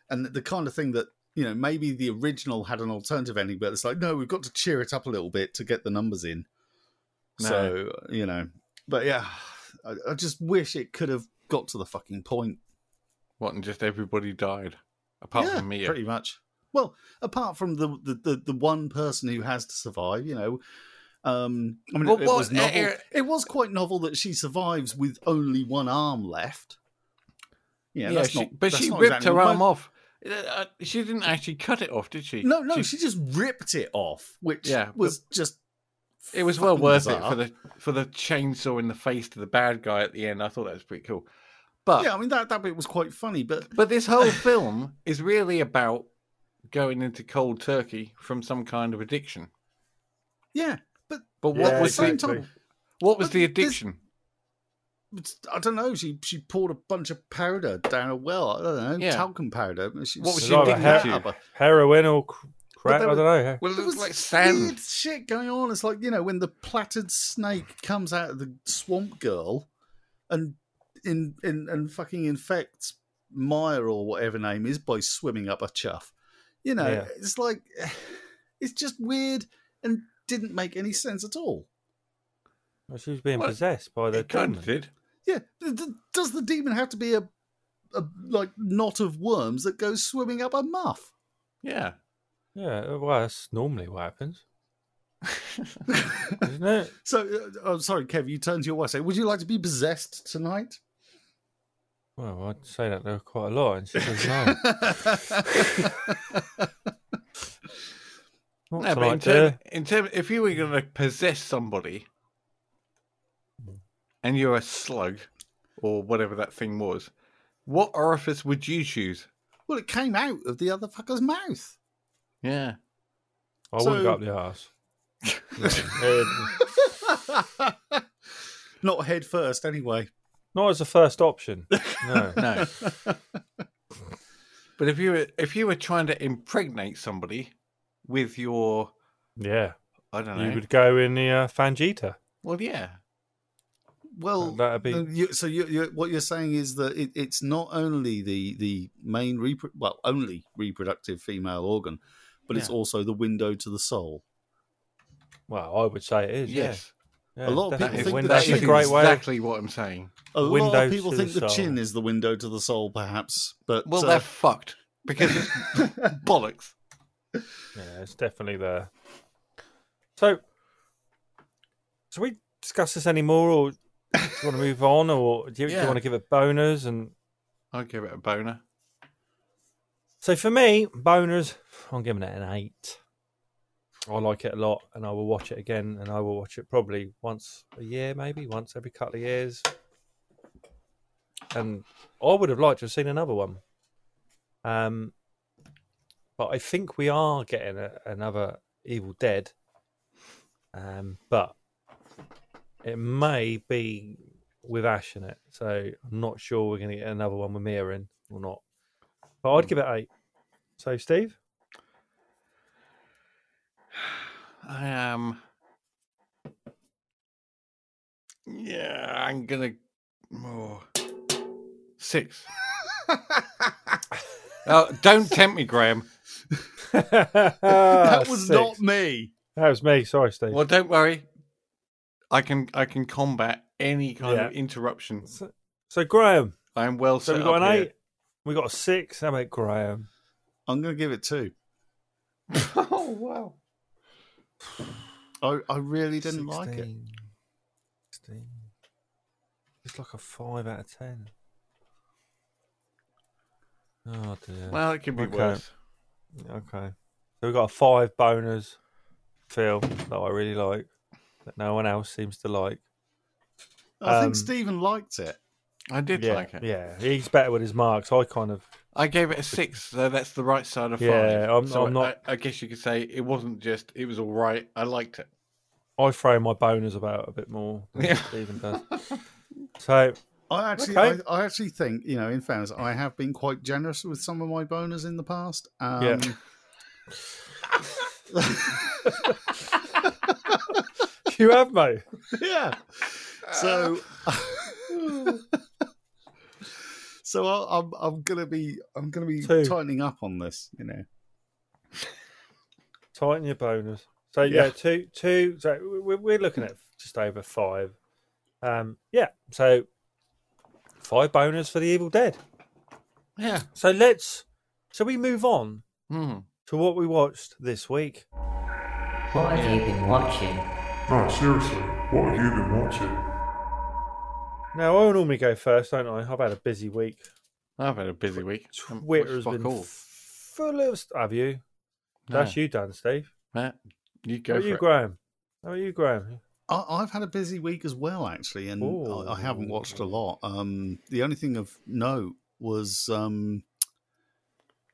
Speaker 2: and the kind of thing that you know maybe the original had an alternative ending, but it's like no, we've got to cheer it up a little bit to get the numbers in.
Speaker 3: No.
Speaker 2: So you know, but yeah, I, I just wish it could have got to the fucking point.
Speaker 3: what? And just everybody died, apart
Speaker 2: yeah,
Speaker 3: from me,
Speaker 2: pretty much. Well, apart from the the, the the one person who has to survive, you know. Um, I mean,
Speaker 3: Well,
Speaker 2: it, it
Speaker 3: well,
Speaker 2: was novel.
Speaker 3: uh,
Speaker 2: it was quite novel that she survives with only one arm left. Yeah,
Speaker 3: Yeah,
Speaker 2: that's
Speaker 3: she,
Speaker 2: not,
Speaker 3: but she ripped
Speaker 2: exactly
Speaker 3: her arm off. Uh, uh, she didn't actually cut it off, did she?
Speaker 2: No, no, she, just ripped it off, which
Speaker 3: Yeah,
Speaker 2: was just.
Speaker 3: It was well worth
Speaker 2: bizarre.
Speaker 3: it for the for the chainsaw in the face to the bad guy at the end. I thought that was pretty cool. But
Speaker 2: Yeah, I mean that that bit was quite funny, but
Speaker 3: but this whole film is really about going into cold turkey from some kind of addiction.
Speaker 2: yeah, but
Speaker 3: But what
Speaker 1: Yeah,
Speaker 3: was
Speaker 2: same
Speaker 3: the
Speaker 1: exactly.
Speaker 2: time,
Speaker 3: what was the addiction?
Speaker 2: I don't know. She she poured a bunch of powder down a well. I don't know,
Speaker 3: Yeah.
Speaker 2: talcum powder. She
Speaker 3: What was she
Speaker 1: either
Speaker 3: addicted
Speaker 1: he-
Speaker 3: to?
Speaker 2: up a-
Speaker 1: heroin or cr- crack. I don't know.
Speaker 3: Well, it
Speaker 2: was
Speaker 3: like sand.
Speaker 2: weird shit going on. It's like you know when the plaited snake comes out of the swamp girl, and in in and fucking infects Maya or whatever name is by swimming up a chuff. You know,
Speaker 1: Yeah.
Speaker 2: it's like it's just weird and didn't make any sense at all.
Speaker 1: Well, she was being
Speaker 3: Well,
Speaker 1: possessed by the
Speaker 3: It kind
Speaker 1: demon.
Speaker 3: of did.
Speaker 2: Yeah, th- th- does the demon have to be a, a like knot of worms that goes swimming up a muff?
Speaker 3: Yeah.
Speaker 1: Yeah, well, that's normally what happens, isn't it?
Speaker 2: So, uh, I'm sorry, Kev. You turn to your wife. and Say, "Would you like to be possessed tonight?"
Speaker 1: Well, I'd say that there are quite a lot, and she says no. Not
Speaker 3: No, but in
Speaker 1: tonight,
Speaker 3: term, in term, if you were going to possess somebody, and you're a slug, or whatever that thing was, what orifice would you choose?
Speaker 2: well, it came out of the other fucker's mouth.
Speaker 3: Yeah.
Speaker 1: I wouldn't go up the arse. No, head-
Speaker 2: Not head first, anyway.
Speaker 1: not as a first option. No.
Speaker 3: No. but if you were if you were trying to impregnate somebody with your
Speaker 1: Yeah,
Speaker 3: I don't know.
Speaker 1: you would go in the uh, Fangita.
Speaker 3: Well, yeah.
Speaker 2: Well,
Speaker 1: That'd be-
Speaker 2: uh, you, so you, you, what you're saying is that it, it's not only the the main repro- well only reproductive female organ, but it's also the window to the soul.
Speaker 1: Well, I would say it is.
Speaker 3: Yes.
Speaker 1: Yeah. yeah
Speaker 2: A lot of people think
Speaker 1: Win-
Speaker 2: that
Speaker 3: that
Speaker 1: that's
Speaker 3: is
Speaker 1: a great way.
Speaker 3: exactly what I'm saying.
Speaker 2: A lot
Speaker 1: Window
Speaker 2: of people think
Speaker 1: the
Speaker 2: the, chin is the window to the soul, perhaps, but
Speaker 3: Well,
Speaker 2: uh,
Speaker 3: they're fucked because it's bollocks.
Speaker 1: Yeah, it's definitely there. So, shall we discuss this anymore, or do you want to move on, or do you, do you want to give it boners? And
Speaker 3: I'll give it a boner.
Speaker 1: so for me, boners, I'm giving it an eight. I like it a lot, and I will watch it again, and I will watch it probably once a year, maybe once every couple of years. And I would have liked to have seen another one. Um, but I think we are getting a, another Evil Dead. Um, but it may be with Ash in it, so I'm not sure we're going to get another one with Mia in or not. But I'd give it eight. So, Steve,
Speaker 3: I am. Yeah, I'm gonna. Oh, six. oh, don't tempt me, Graham.
Speaker 1: That
Speaker 2: that was not me.
Speaker 1: That was me. Sorry, Steve.
Speaker 3: Well, don't worry. I can I can combat any kind of
Speaker 1: Yeah.
Speaker 3: interruption.
Speaker 1: So, So Graham,
Speaker 3: I'm well
Speaker 1: so
Speaker 3: set
Speaker 1: we got
Speaker 3: up
Speaker 1: an
Speaker 3: here.
Speaker 1: eight. We got a six. How about Graham?
Speaker 2: I'm going to give it two.
Speaker 3: oh wow!
Speaker 2: I, I really didn't like it.
Speaker 1: 16. 16. It's like a five out of ten. Oh dear.
Speaker 3: Well, it could be
Speaker 1: Okay.
Speaker 3: worse.
Speaker 1: Okay. So we've got a five boners film that I really like, that no one else seems to like.
Speaker 2: I
Speaker 1: Um,
Speaker 2: think Stephen liked it.
Speaker 3: I did
Speaker 1: yeah,
Speaker 3: like it.
Speaker 1: yeah, he's better with his marks. I kind of,
Speaker 3: I gave it a six, so that's the right side of five.
Speaker 1: Yeah, I'm-
Speaker 3: So
Speaker 1: I'm not-
Speaker 3: I, I guess you could say it wasn't just. It was all right. I liked it.
Speaker 1: I throw my boners about a bit more than
Speaker 3: Yeah.
Speaker 1: Stephen does. So
Speaker 2: I actually,
Speaker 1: Okay.
Speaker 2: I, I actually think, you know, in fairness, I have been quite generous with some of my boners in the past. Um,
Speaker 1: Yeah. you have, mate.
Speaker 2: yeah. So, so I, I'm I'm gonna be I'm gonna be
Speaker 1: Two.
Speaker 2: tightening up on this. You know,
Speaker 1: Tighten your boners. So yeah,
Speaker 2: Yeah.
Speaker 1: two, two. So we're, we're looking at just over five. Um, yeah. So five boners for the Evil Dead.
Speaker 3: Yeah.
Speaker 1: So let's. Shall we move on
Speaker 3: Hmm.
Speaker 1: to what we watched this week?
Speaker 4: What have you been watching?
Speaker 5: No, seriously, what have you been watching?
Speaker 1: Now I normally go first, don't I? I've had a busy week.
Speaker 3: I've had a busy week.
Speaker 1: Twitter's
Speaker 3: fuck
Speaker 1: been
Speaker 3: all.
Speaker 1: full of. st- Have you?
Speaker 3: No.
Speaker 1: That's you done, Steve.
Speaker 3: Matt, you
Speaker 1: How
Speaker 3: go
Speaker 1: about
Speaker 3: for
Speaker 1: you,
Speaker 3: it.
Speaker 1: Graham? How about you, Graham?
Speaker 2: I, I've had a busy week as well, actually, and I, I haven't watched a lot. Um, the only thing of note was um,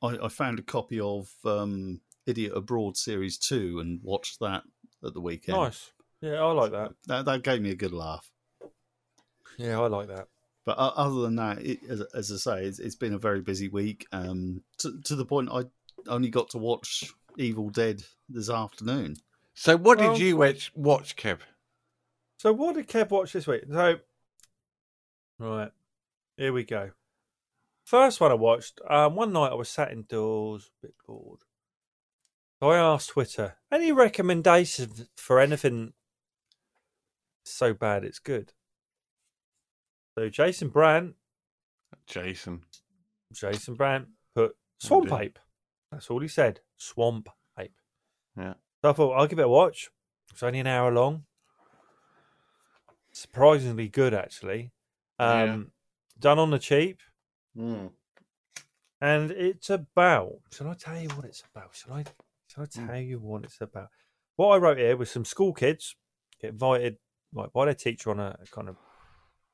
Speaker 2: I, I found a copy of um, Idiot Abroad Series Two and watched that at the weekend.
Speaker 1: Nice. Yeah, I like that.
Speaker 2: That, that gave me a good laugh.
Speaker 1: Yeah, I like that.
Speaker 2: But uh, other than that, it, as, as I say, it's, it's been a very busy week. Um, to, to the point I only got to watch Evil Dead this afternoon.
Speaker 3: So, what
Speaker 1: Well-
Speaker 3: did you watch, watch, Kev?
Speaker 1: So, what did Kev watch this week? So, right, here we go. First one I watched. Um, one night I was sat indoors, a bit bored. So I asked Twitter, any recommendations for anything so bad it's good? So Jason Brandt,
Speaker 3: Jason.
Speaker 1: Jason Brandt put Swamp
Speaker 3: dear.
Speaker 1: Ape. That's all he said. Swamp Ape.
Speaker 3: Yeah.
Speaker 1: So I thought I'll give it a watch. It's only an hour long. Surprisingly good, actually. Um,
Speaker 3: Yeah.
Speaker 1: Done on the cheap,
Speaker 3: Mm.
Speaker 1: and it's about. Shall I tell you what it's about? Shall I? Shall I
Speaker 3: Hmm.
Speaker 1: tell you what it's about? What I wrote here was some school kids get invited, like by their teacher, on a kind of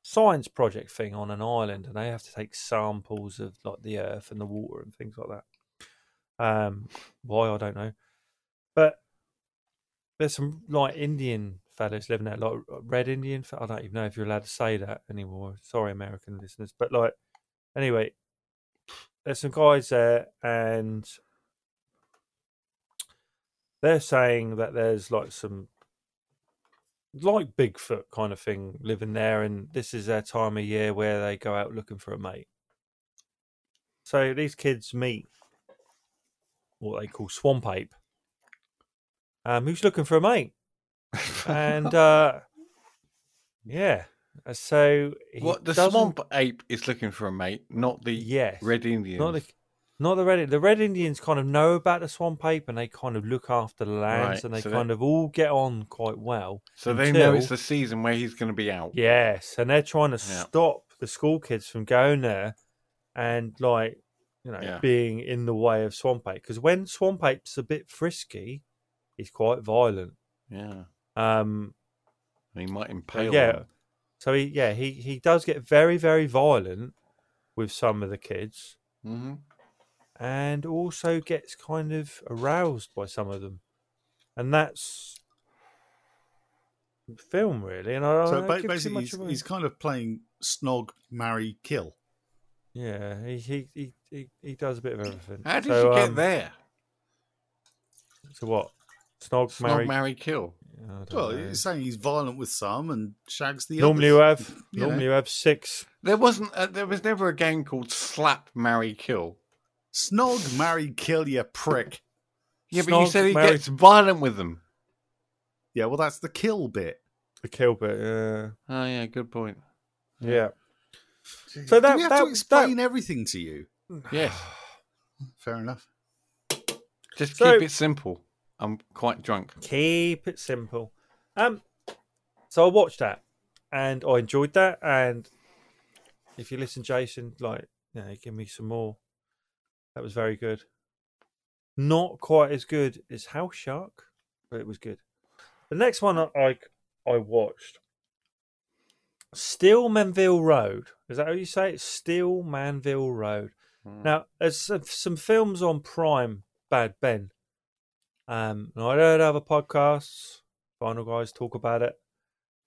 Speaker 1: science project thing on an island, and they have to take samples of like the earth and the water and things like that. Um, why I don't know, but there's some like Indian fellas living there, like red Indian. I don't even know if you're allowed to say that anymore. Sorry, American listeners, but like anyway, there's some guys there, and they're saying that there's like some like Bigfoot kind of thing living there, and this is their time of year where they go out looking for a mate. So these kids meet what they call swamp ape, um, who's looking for a mate, and uh, yeah, so he
Speaker 3: What the
Speaker 1: doesn't-
Speaker 3: swamp ape is looking for a mate, not the
Speaker 1: Yes,
Speaker 3: red Indians.
Speaker 1: not the not the red. The red Indians kind of know about the swamp ape, and they kind of look after the lands,
Speaker 3: Right,
Speaker 1: and they
Speaker 3: so
Speaker 1: kind
Speaker 3: they-
Speaker 1: of all get on quite well.
Speaker 3: so they know it's the season where he's going to be out.
Speaker 1: Yes, and they're trying to
Speaker 3: Yeah.
Speaker 1: stop the school kids from going there and like you know
Speaker 3: Yeah.
Speaker 1: being in the way of swamp ape because when swamp ape's a bit frisky, he's quite violent.
Speaker 3: Yeah,
Speaker 1: Um,
Speaker 3: he might impale.
Speaker 1: yeah, so he yeah he he does get very very violent with some of the kids
Speaker 3: Mhm.
Speaker 1: and also gets kind of aroused by some of them, and that's film really. And I don't
Speaker 2: So ba- basically, he's, he's kind of playing snog, marry, kill.
Speaker 1: Yeah, he he, he he he does a bit of everything.
Speaker 3: How did
Speaker 1: So,
Speaker 3: you get
Speaker 1: um,
Speaker 3: there?
Speaker 1: So what? Snog,
Speaker 3: Snog,
Speaker 1: marry.
Speaker 3: marry, kill.
Speaker 1: I
Speaker 2: Well,
Speaker 1: know.
Speaker 2: he's saying he's violent with some and shags the
Speaker 1: normally you have
Speaker 2: you know.
Speaker 1: normally you have six.
Speaker 3: There wasn't. A, there was never a game called Slap, Marry, Kill.
Speaker 2: Snog, marry, kill, you prick.
Speaker 3: Yeah, but you said he
Speaker 1: marry-
Speaker 3: gets violent with them.
Speaker 2: Yeah, well, that's the kill bit.
Speaker 1: The kill bit. Yeah,
Speaker 3: Oh yeah, good point.
Speaker 1: yeah. So that
Speaker 2: Do we have
Speaker 1: that,
Speaker 2: to
Speaker 1: that
Speaker 2: explain everything to you?
Speaker 3: Yes.
Speaker 2: Fair enough.
Speaker 3: Just
Speaker 1: So-
Speaker 3: keep it simple. I'm quite drunk.
Speaker 1: keep it simple. Um, so I watched that and I enjoyed that. And if you listen, Jason, like, you know, give me some more. That was very good. Not quite as good as House Shark, but it was good. The next one I I, I watched, Steelmanville Road. Is that how you say it? Steelmanville Road. Now, there's some films on Prime, Bad Ben. Um, and I heard other podcasts, Final Guys talk about it.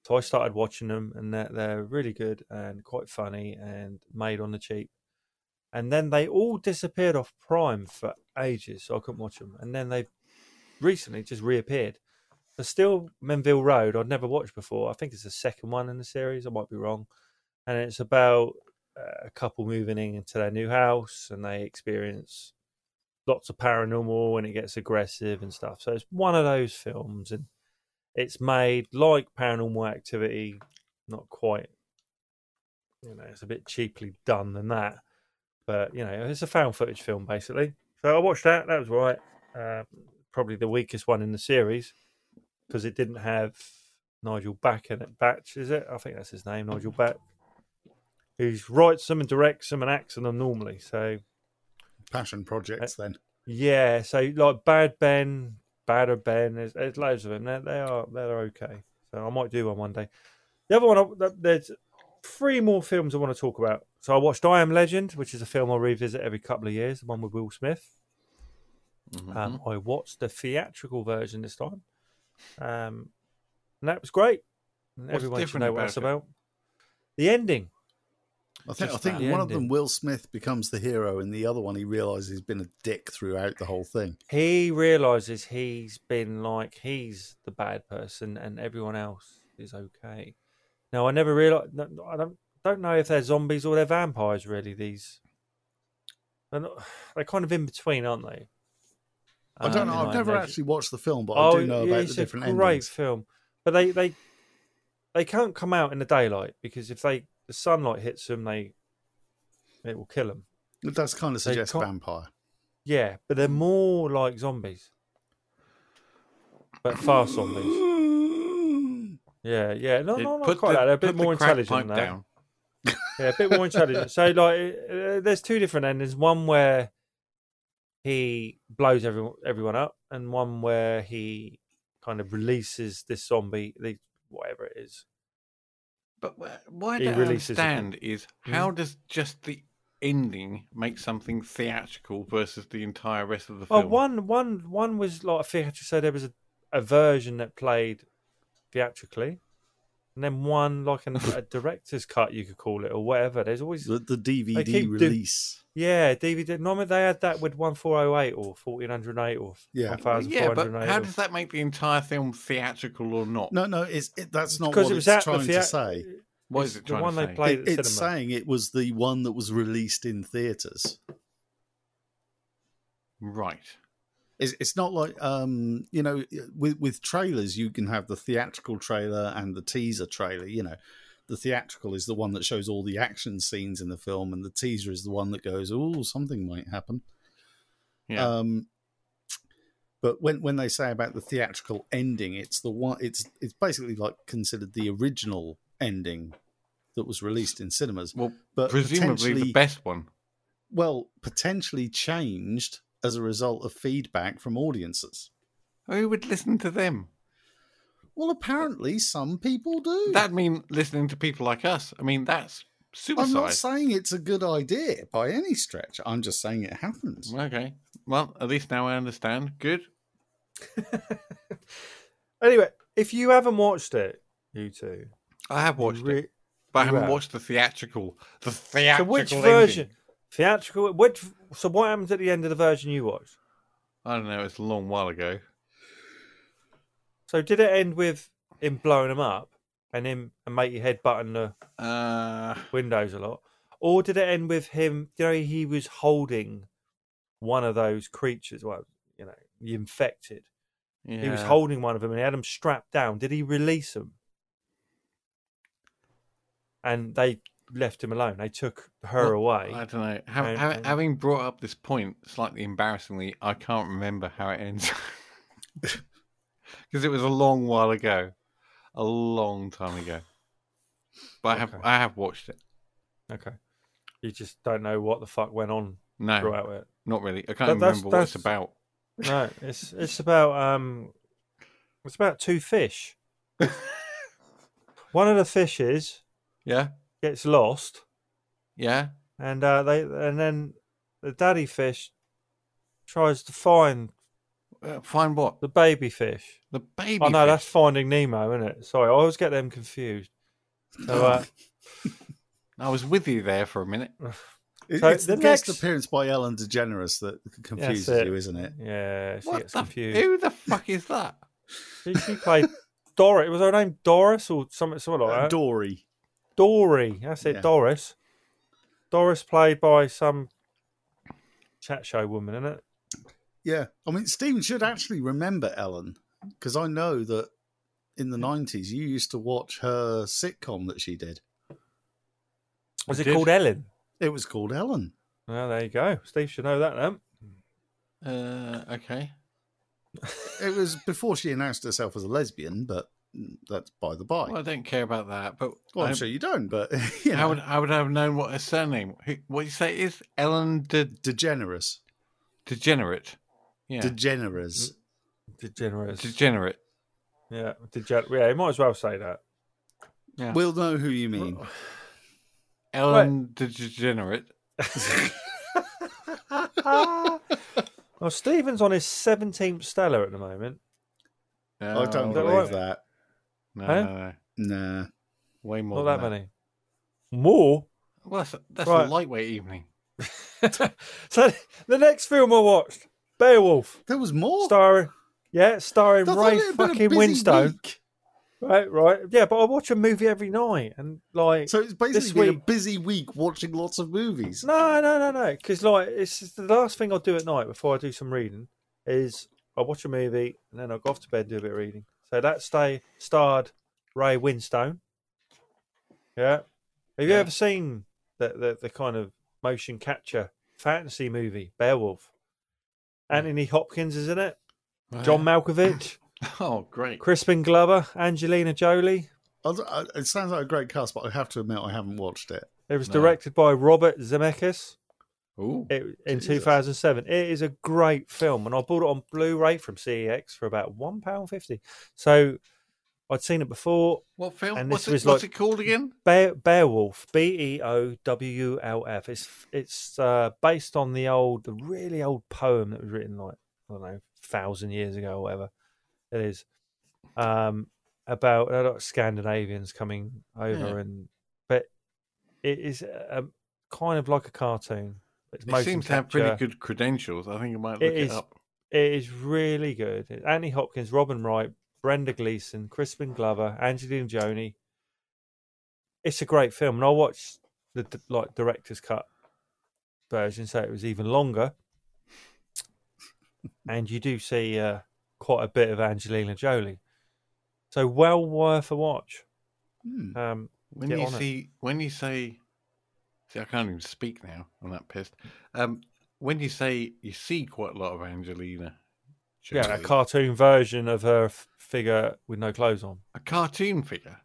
Speaker 1: So I started watching them, and they're, they're really good and quite funny and made on the cheap. And then they all disappeared off Prime for ages, so I couldn't watch them. And then they recently just reappeared. But still, Menville Road, I'd never watched before. I think it's the second one in the series. I might be wrong. And it's about uh, a couple moving into their new house, and they experience lots of paranormal, and it gets aggressive and stuff. So it's one of those films, and it's made like Paranormal Activity, not quite. You know, it's a bit cheaply done than that, but you know, it's a found footage film basically. So I watched that. That was right. Uh, probably the weakest one in the series because it didn't have Nigel Bach in it. Batch, is it? I think that's his name, Nigel Bach. Who writes them and directs them and acts in them normally. So
Speaker 2: Passion projects, then.
Speaker 1: yeah, so like Bad Ben, Badder Ben, there's, there's loads of them. They're, they are they're okay. So I might do one one day. The other one, I- there's three more films I want to talk about. So I watched I Am Legend, which is a film I revisit every couple of years, the one with Will Smith.
Speaker 3: Mm-hmm.
Speaker 1: Um, I watched the theatrical version this time, um, and that was great.
Speaker 3: What's
Speaker 1: everyone should
Speaker 3: different
Speaker 1: know what
Speaker 3: about
Speaker 1: about. The ending.
Speaker 2: I think, I think one of them. Will Smith, becomes the hero, and the other one, he realizes he's been a dick throughout the whole thing.
Speaker 1: he realizes he's been like he's the bad person and everyone else is okay. Now I never realized. I don't don't know if they're zombies or they're vampires. Really, these they're, not, they're kind of in between, aren't they?
Speaker 2: I don't
Speaker 1: Um,
Speaker 2: know. I've
Speaker 1: my
Speaker 2: never actually watched the film, but I do know about the different
Speaker 1: a great
Speaker 2: endings.
Speaker 1: film, but they they they can't come out in the daylight because if they the sunlight hits them, they it will kill them.
Speaker 2: It does kind of
Speaker 1: They
Speaker 2: suggest
Speaker 1: can't-
Speaker 2: vampire.
Speaker 1: Yeah, but they're more like zombies, but fast zombies. Yeah, yeah, no, no, not
Speaker 3: put
Speaker 1: quite
Speaker 3: the-
Speaker 1: that. They're a bit more intelligent
Speaker 3: pipe
Speaker 1: than that.
Speaker 3: down.
Speaker 1: Yeah, a bit more intelligent. So, like, uh, there's two different endings. One where he blows everyone everyone up, and one where he kind of releases this zombie, the whatever it is.
Speaker 3: But wh- what I
Speaker 1: He
Speaker 3: don't
Speaker 1: releases
Speaker 3: understand is how
Speaker 1: Hmm?
Speaker 3: does just the ending make something theatrical versus the entire rest of the
Speaker 1: Oh,
Speaker 3: film?
Speaker 1: one, one, one was like a theatrical. So there was a, a version that played theatrically, and then one like an, a director's cut, you could call it, or whatever. There's always
Speaker 2: The, the DVD
Speaker 1: keep do-
Speaker 2: release.
Speaker 1: yeah DVD. Normally they had that with one four oh eight or fourteen hundred eight or
Speaker 2: Yeah.
Speaker 1: one
Speaker 3: yeah, but how does that make the entire film theatrical or not?
Speaker 2: No, no, it's it, that's not
Speaker 1: because
Speaker 2: what
Speaker 1: it was
Speaker 2: it's
Speaker 1: at the
Speaker 2: trying
Speaker 1: thea-
Speaker 2: to say.
Speaker 3: What
Speaker 1: it's
Speaker 3: is it
Speaker 1: the
Speaker 3: trying
Speaker 1: one
Speaker 3: to
Speaker 1: they
Speaker 3: say?
Speaker 1: played
Speaker 2: It-
Speaker 1: at
Speaker 2: it's
Speaker 1: cinema.
Speaker 2: saying it was the one that was released in theaters.
Speaker 3: Right.
Speaker 2: It's, it's not like um, you know, with with trailers you can have the theatrical trailer and the teaser trailer. You know, the theatrical is the one that shows all the action scenes in the film, and the teaser is the one that goes, "Oh, something might happen."
Speaker 3: Yeah.
Speaker 2: Um, but when when they say about the theatrical ending, it's the one. It's it's basically like considered the original ending that was released in cinemas.
Speaker 3: well,
Speaker 2: but
Speaker 3: presumably the best one.
Speaker 2: Well, potentially changed as a result of feedback from audiences.
Speaker 3: Who would listen to them?
Speaker 2: Well, apparently some people do.
Speaker 3: That mean listening to people like us. I mean, that's suicide.
Speaker 2: I'm not saying it's a good idea by any stretch. I'm just saying it happens.
Speaker 3: Okay. Well, at least now I understand. Good.
Speaker 1: Anyway, if you haven't watched it, you two,
Speaker 3: I have watched
Speaker 1: re-
Speaker 3: it, but I haven't
Speaker 1: have.
Speaker 3: watched the theatrical. The
Speaker 1: So
Speaker 3: theatrical.
Speaker 1: which
Speaker 3: ending.
Speaker 1: version? Theatrical. Which? So what happens at the end of the version you watched?
Speaker 3: I don't know. It's a long while ago.
Speaker 1: So did it end with him blowing him up and him and make your head button the
Speaker 3: Uh,
Speaker 1: windows a lot, or did it end with him? You know, he was holding one of those creatures. Well, you know, the infected.
Speaker 3: yeah.
Speaker 1: He was holding one of them and he had them strapped down. Did he release them? And they left him alone. They took her
Speaker 3: Well,
Speaker 1: away.
Speaker 3: I don't know.
Speaker 1: And-
Speaker 3: hav-
Speaker 1: and-
Speaker 3: having brought up this point slightly embarrassingly, I can't remember how it ends because it was a long while ago, a long time ago. But I have
Speaker 1: Okay.
Speaker 3: I have watched it.
Speaker 1: Okay. You just don't know what the fuck went on
Speaker 3: No,
Speaker 1: throughout it.
Speaker 3: not really. I can't
Speaker 1: that's-
Speaker 3: remember what it's about.
Speaker 1: No, it's it's about um, it's about two fish. One of the fishes
Speaker 3: Yeah,
Speaker 1: gets lost,
Speaker 3: yeah.
Speaker 1: and uh, they and then the daddy fish tries to find
Speaker 3: Uh, find what
Speaker 1: the baby fish.
Speaker 3: the baby.
Speaker 1: Oh no,
Speaker 3: fish.
Speaker 1: that's Finding Nemo, isn't it? Sorry, I always get them confused. So, uh,
Speaker 3: I was with you there for a minute.
Speaker 1: So
Speaker 2: it's the,
Speaker 1: the
Speaker 2: guest
Speaker 1: next-
Speaker 2: appearance by Ellen DeGeneres that confuses
Speaker 1: it.
Speaker 2: you, isn't it?
Speaker 1: yeah, she
Speaker 3: What
Speaker 1: gets
Speaker 3: the?
Speaker 1: confused.
Speaker 3: Who the fuck is that?
Speaker 1: She, she played Doris. Was her name Doris or something, something like
Speaker 2: Uh,
Speaker 1: that?
Speaker 2: Dory.
Speaker 1: Dory. That's it,
Speaker 2: Yeah.
Speaker 1: Doris. Doris played by some chat show woman, isn't it?
Speaker 2: Yeah, I mean, Stephen should actually remember Ellen because I know that in the nineties you used to watch her sitcom that she did.
Speaker 1: Was
Speaker 3: I
Speaker 1: it
Speaker 3: did.
Speaker 1: called Ellen?
Speaker 2: It was called Ellen.
Speaker 1: Well, there you go. Steve should know that then.
Speaker 3: Uh, okay.
Speaker 2: It was before she announced herself as a lesbian, but that's by the by.
Speaker 3: Well, I don't care about that. But
Speaker 2: Well, I'm
Speaker 3: I-
Speaker 2: sure you don't, but you know,
Speaker 3: how would I would have known what her surname? What do you say is Ellen De
Speaker 2: DeGeneres,
Speaker 3: Degenerate? Yeah,
Speaker 2: DeGeneres.
Speaker 1: Degenerate.
Speaker 3: degenerate.
Speaker 1: yeah, degenerate. Yeah, you might as well say that.
Speaker 3: Yeah.
Speaker 2: We'll know who you mean.
Speaker 3: Ellen the Degenerate.
Speaker 1: well, Stephen's on his 17th Stella at the moment.
Speaker 3: No,
Speaker 2: I don't believe
Speaker 1: right?
Speaker 2: that.
Speaker 3: No,
Speaker 1: Huh?
Speaker 3: no, no.
Speaker 2: Nah.
Speaker 3: way more.
Speaker 1: Not
Speaker 3: than
Speaker 1: that many. More?
Speaker 3: Well, that's, that's
Speaker 1: Right.
Speaker 3: a lightweight evening.
Speaker 1: so the next film I watched, Beowulf,
Speaker 2: There was more.
Speaker 1: starring, yeah, starring
Speaker 2: I thought
Speaker 1: Ray
Speaker 2: it had been a
Speaker 1: fucking
Speaker 2: busy
Speaker 1: Winstone.
Speaker 2: week.
Speaker 1: Right, right. Yeah, but I watch a movie every night, and like,
Speaker 2: So it's basically been a busy week watching lots of movies.
Speaker 1: no, no, no, no, because like, it's just the last thing I do at night before I do some reading is I watch a movie and then I go off to bed and do a bit of reading. So that stay starred Ray Winstone. Yeah. Have you
Speaker 3: Yeah.
Speaker 1: ever seen the, the the kind of motion capture fantasy movie Beowulf? Anthony Hopkins is in it. John Malkovich,
Speaker 3: Oh, great.
Speaker 1: Crispin Glover, Angelina Jolie.
Speaker 2: I- I- It sounds like a great cast, but I have to admit I haven't watched it.
Speaker 1: It was
Speaker 3: No.
Speaker 1: directed by Robert Zemeckis
Speaker 3: Ooh.
Speaker 1: it, in
Speaker 2: Jesus.
Speaker 1: 2007. It is a great film, and I bought it on Blu-ray from CEX for about one pound fifty. So I'd seen it before.
Speaker 3: What film?
Speaker 1: And
Speaker 3: what's
Speaker 1: this
Speaker 3: it,
Speaker 1: was
Speaker 3: what's it called again?
Speaker 1: Bear, Beowulf, B E O W U L F. It's it's uh, based on the old, the really old poem that was written like I don't know, thousand years ago or whatever. It is um, about a lot of Scandinavians coming over,
Speaker 3: Yeah.
Speaker 1: and but it is um, kind of like a cartoon. It's
Speaker 3: It seems to have pretty good credentials. I think I might look
Speaker 1: It
Speaker 3: it,
Speaker 1: is.
Speaker 3: up.
Speaker 1: It is really good. Anthony Hopkins, Robin Wright, Brendan Gleeson, Crispin Glover, Angelina Jolie. It's a great film, and I watched the like director's cut version, so it was even longer. and you do see uh, quite a bit of Angelina Jolie, so well worth a watch.
Speaker 2: Hmm.
Speaker 1: Um,
Speaker 3: When you
Speaker 1: on it.
Speaker 3: see, when you say, see, I can't even speak now. I'm that pissed. Um, when you say you see quite a lot of Angelina,
Speaker 1: yeah, a cartoon version of her f- figure with no clothes on.
Speaker 3: a cartoon figure.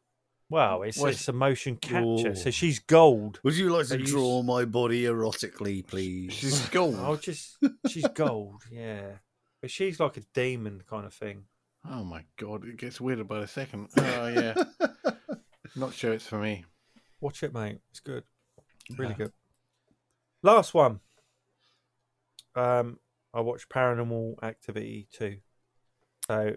Speaker 1: Wow, it's
Speaker 3: Well,
Speaker 1: it's a motion capture, so she's gold.
Speaker 2: Would you like
Speaker 1: So
Speaker 2: to
Speaker 1: you-
Speaker 2: draw my body erotically, please?
Speaker 3: She's gold.
Speaker 1: Oh, just she's gold, yeah. But she's like a demon kind of thing.
Speaker 3: Oh my god, it gets weirder by the second. Oh yeah, not sure it's for me.
Speaker 1: Watch it, mate. It's good, really good. Last one. Um, I watched Paranormal Activity two, so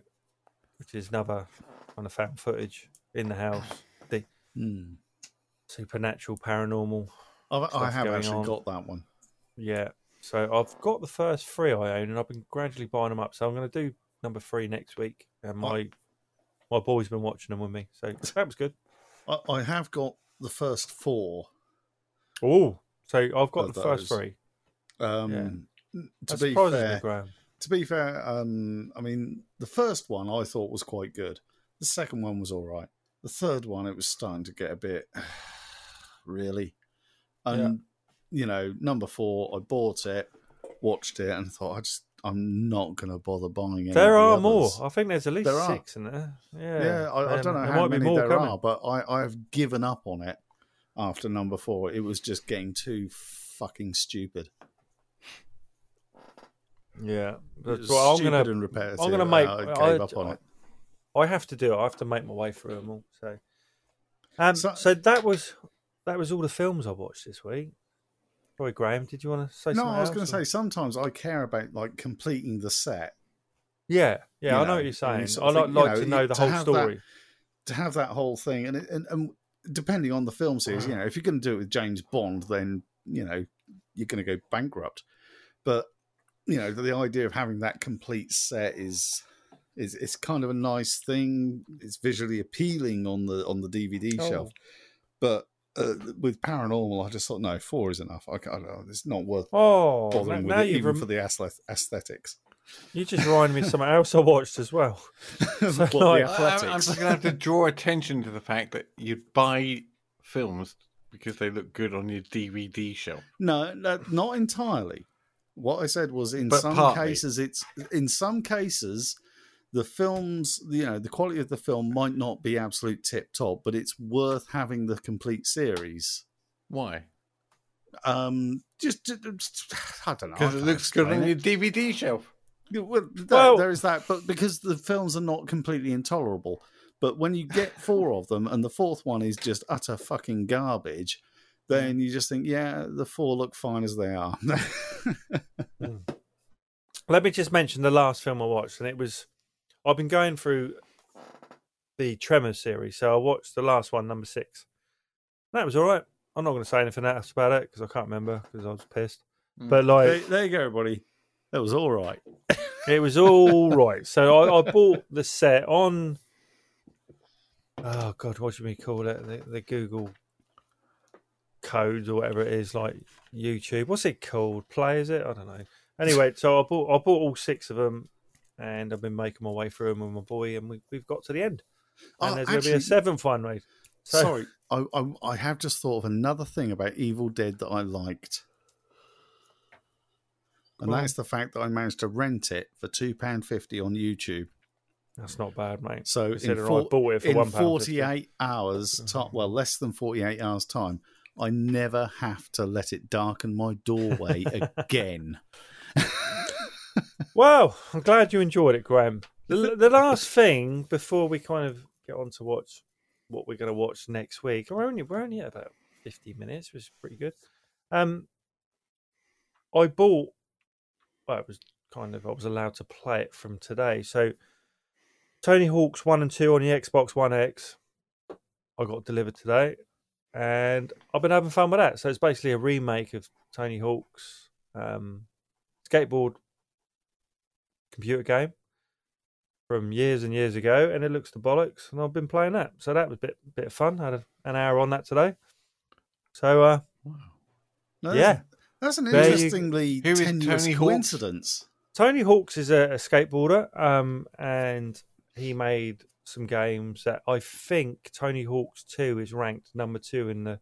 Speaker 1: which is another kind of found footage in the house, the
Speaker 2: Hmm.
Speaker 1: supernatural, paranormal.
Speaker 2: I've, I have actually
Speaker 1: on.
Speaker 2: got that one.
Speaker 1: Yeah. So I've got the first three I own, and I've been gradually buying them up. So I'm going to do number three next week, and my my boy's been watching them with me, so that was good.
Speaker 2: I, I have got the first four.
Speaker 1: Oh, so I've got the first three.
Speaker 2: Um,
Speaker 1: Yeah.
Speaker 2: To be fair,
Speaker 1: Graham.
Speaker 2: to be fair, um, I mean, the first one I thought was quite good. The second one was all right. The third one, it was starting to get a bit. really. And you know, number four, I bought it, watched it, and thought, I just, I'm not going to bother buying it.
Speaker 1: There are more. I think there's at least
Speaker 2: There
Speaker 1: six in there. Yeah,
Speaker 2: Yeah, I, I don't know how many
Speaker 1: more
Speaker 2: there
Speaker 1: coming.
Speaker 2: are, but I, I've given up on it after number four. It was just getting too fucking stupid.
Speaker 1: Yeah,
Speaker 2: It
Speaker 1: that's
Speaker 2: was
Speaker 1: I'm
Speaker 2: stupid
Speaker 1: gonna.
Speaker 2: and repetitive.
Speaker 1: I'm gonna make.
Speaker 2: I
Speaker 1: I,
Speaker 2: gave up on it.
Speaker 1: I have to do it. I have to make my way through them all. So, um,
Speaker 2: So-
Speaker 1: so, that was that was all the films I watched this week. Roy Graham, did you want to say
Speaker 2: No,
Speaker 1: something
Speaker 2: I was going to say sometimes I care about like completing the set
Speaker 1: Yeah, yeah,
Speaker 2: you
Speaker 1: I know
Speaker 2: know,
Speaker 1: what you're
Speaker 2: you
Speaker 1: saying.
Speaker 2: sort
Speaker 1: I like,
Speaker 2: think, you
Speaker 1: like
Speaker 2: know,
Speaker 1: to know the
Speaker 2: to
Speaker 1: whole
Speaker 2: have that-
Speaker 1: story.
Speaker 2: to have that whole thing, and and, and depending on the film series, you know, if you're going to do it with James Bond, then you know you're going to go bankrupt. But you know, the idea of having that complete set is is it's kind of a nice thing. It's visually appealing on the on the DVD
Speaker 1: Oh.
Speaker 2: shelf, but. Uh, with paranormal, I just thought no, four is enough. I, I don't know, it's not worth
Speaker 1: Oh,
Speaker 2: bothering
Speaker 1: now
Speaker 2: with it, even
Speaker 1: rem-
Speaker 2: for the aesthetics.
Speaker 1: You just reminded me of something else I watched as well.
Speaker 2: What,
Speaker 1: like-
Speaker 2: the
Speaker 3: I, I'm just going to have to draw attention to the fact that you buy films because they look good on your DVD shelf.
Speaker 2: No, no, not entirely. What I said was in
Speaker 3: But
Speaker 2: some
Speaker 3: partly.
Speaker 2: cases it's in some cases the films you know the quality of the film might not be absolute tip top but it's worth having the complete series
Speaker 3: Why?
Speaker 2: um just, just i don't know
Speaker 3: Because it looks good on
Speaker 2: explain
Speaker 3: your. DVD shelf.
Speaker 2: Yeah, well, that-
Speaker 1: Well-
Speaker 2: there is that but because the films are not completely intolerable but when you get four of them and the fourth one is just utter fucking garbage then you just think yeah the four look fine as they are hmm.
Speaker 1: Let me just mention the last film I watched, and it was I've been going through the Tremors series, so I watched the last one, number six. That was all right. I'm not going to say anything else about it because I can't remember because I was pissed. Hmm. But
Speaker 2: there,
Speaker 1: like,
Speaker 2: there you go everybody that was all right
Speaker 1: it was all right. So I, I bought the set on. Oh God, what should we call it? The, the Google codes or whatever it is, like YouTube. What's it called? Play is it? I don't know. Anyway, so I bought I bought all six of them, and I've been making my way through them with my boy, and we, we've got to the end. And
Speaker 2: Oh,
Speaker 1: there's going to be a
Speaker 2: actually-
Speaker 1: seventh one made. So,
Speaker 2: Sorry, I, I I have just thought of another thing about Evil Dead that I liked, and that's the fact that I managed to rent it for two pound fifty on YouTube.
Speaker 1: That's not bad, mate.
Speaker 2: So in, four-
Speaker 1: I bought it for
Speaker 2: in
Speaker 1: one pound
Speaker 2: forty eight hours, ti well, less than forty eight hours time, I never have to let it darken my doorway again.
Speaker 1: Well, I'm glad you enjoyed it, Graham. The, the last thing before we kind of get on to watch what we're going to watch next week, we're only we're only at about 50 minutes, which is pretty good. Um, I bought. Well, it was kind of I was allowed to play it from today. So, Tony Hawk's one and two on the Xbox One X, I got delivered today, and I've been having fun with that. So it's basically a remake of Tony Hawk's um, skateboard computer game from years and years ago, and it looks to bollocks. And I've been playing that, so that was a bit bit of fun. I had a, an hour on that today. So uh,
Speaker 2: No,
Speaker 1: Yeah.
Speaker 2: That's, an
Speaker 1: There you-
Speaker 2: interestingly
Speaker 3: is
Speaker 2: tenuous
Speaker 3: Tony
Speaker 2: coincidence.
Speaker 1: Tony Hawk's is a, a skateboarder, um, and he made some games that I think Tony Hawk's Two is ranked number two in the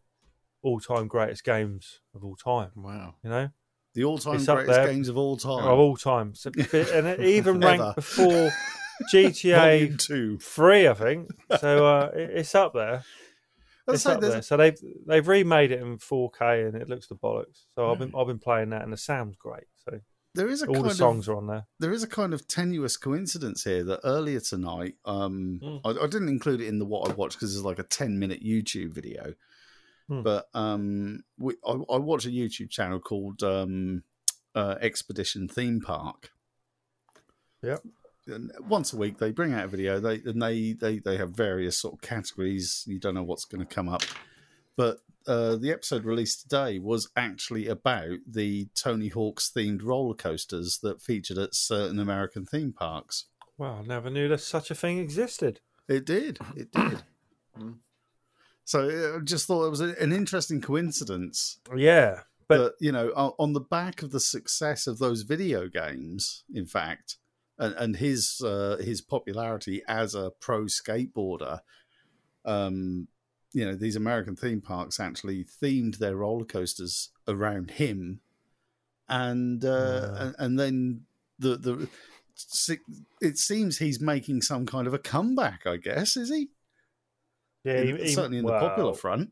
Speaker 1: all-time greatest games of all time.
Speaker 3: Wow.
Speaker 1: You know,
Speaker 2: The all time greatest
Speaker 1: there.
Speaker 2: games of all time.
Speaker 1: of all time, so, and it even ranked before GTA
Speaker 2: two.
Speaker 1: Three, I think. So uh, it- it's up there. It's up there. So they've they've remade it in 4K and it looks the bollocks. So I've been I've been playing that and the sound's great. So
Speaker 2: There is a
Speaker 1: all
Speaker 2: kind
Speaker 1: the
Speaker 2: of
Speaker 1: songs are on there.
Speaker 2: there is a kind of tenuous coincidence here that earlier tonight, um,
Speaker 1: Mm.
Speaker 2: I, I didn't include it in the what I watched because it's like a ten minute YouTube video,
Speaker 1: Mm.
Speaker 2: but um, we, I, I watch a YouTube channel called um, uh, Expedition Theme Park.
Speaker 1: Yep.
Speaker 2: And once a week they bring out a video. They and they they they have various sort of categories. You don't know what's going to come up, but uh, the episode released today was actually about the Tony Hawk's themed roller coasters that featured at certain American theme parks.
Speaker 1: Wow, I never knew that such a thing existed.
Speaker 2: It did. It did. so uh, I just thought it was an interesting coincidence
Speaker 1: Yeah, but
Speaker 2: that you know on the back of the success of those video games, in fact, and, and his uh, his popularity as a pro skateboarder, um, you know these American theme parks actually themed their roller coasters around him, and uh,
Speaker 1: Yeah.
Speaker 2: and, and then the the it seems he's making some kind of a comeback. I guess is he?
Speaker 1: Yeah, he- he-
Speaker 2: certainly in the popular front.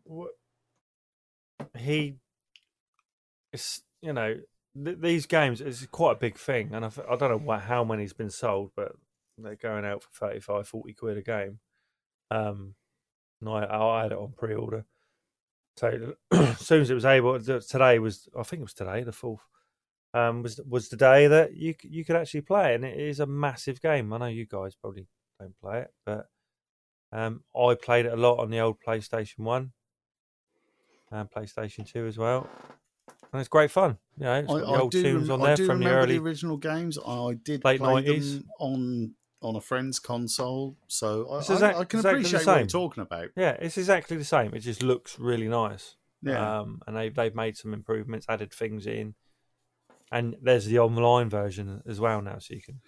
Speaker 1: he it's you know th- these games is quite a big thing and I've, i don't know what, how many's been sold but they're going out for 35 40 quid a game. Um and I, I had it on pre-order. So as soon as it was able today was i think it was today the fourth um was was the day that you you could actually play and it is a massive game. I know you guys probably don't play it but um i played it a lot on the old playstation 1 and PlayStation 2 as well. And it's great fun. You know, it's got the old
Speaker 2: do,
Speaker 1: tunes on
Speaker 2: I
Speaker 1: there from the early.
Speaker 2: the original games. I did play
Speaker 1: 90s.
Speaker 2: them on on a friend's console, so I,
Speaker 1: It's
Speaker 2: I, I can
Speaker 1: exactly
Speaker 2: appreciate what you're talking about.
Speaker 1: Yeah, it's exactly the same. It just looks really nice.
Speaker 2: Yeah,
Speaker 1: Um, and they've, they've made some improvements, added things in. And there's the online version as well now, so you can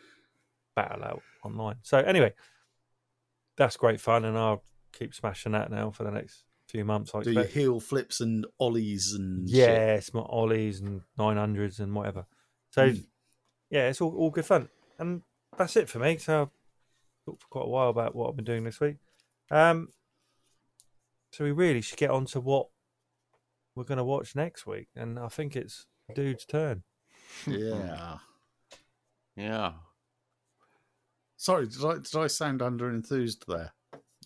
Speaker 1: battle out online. So, anyway, that's great fun. And I'll keep smashing that now for the next few months. I
Speaker 2: do you
Speaker 1: expect.
Speaker 2: heel flips and ollies and shit?
Speaker 1: Yeah, it's my ollies and nine hundreds and whatever. So
Speaker 2: Mm.
Speaker 1: yeah, it's all, all good fun, and that's it for me. So I've talked for quite a while about what I've been doing this week. Um, so we really should get on to what we're going to watch next week, and I think it's dude's turn.
Speaker 2: yeah.
Speaker 3: Yeah.
Speaker 2: Sorry, did I did I sound under enthused there?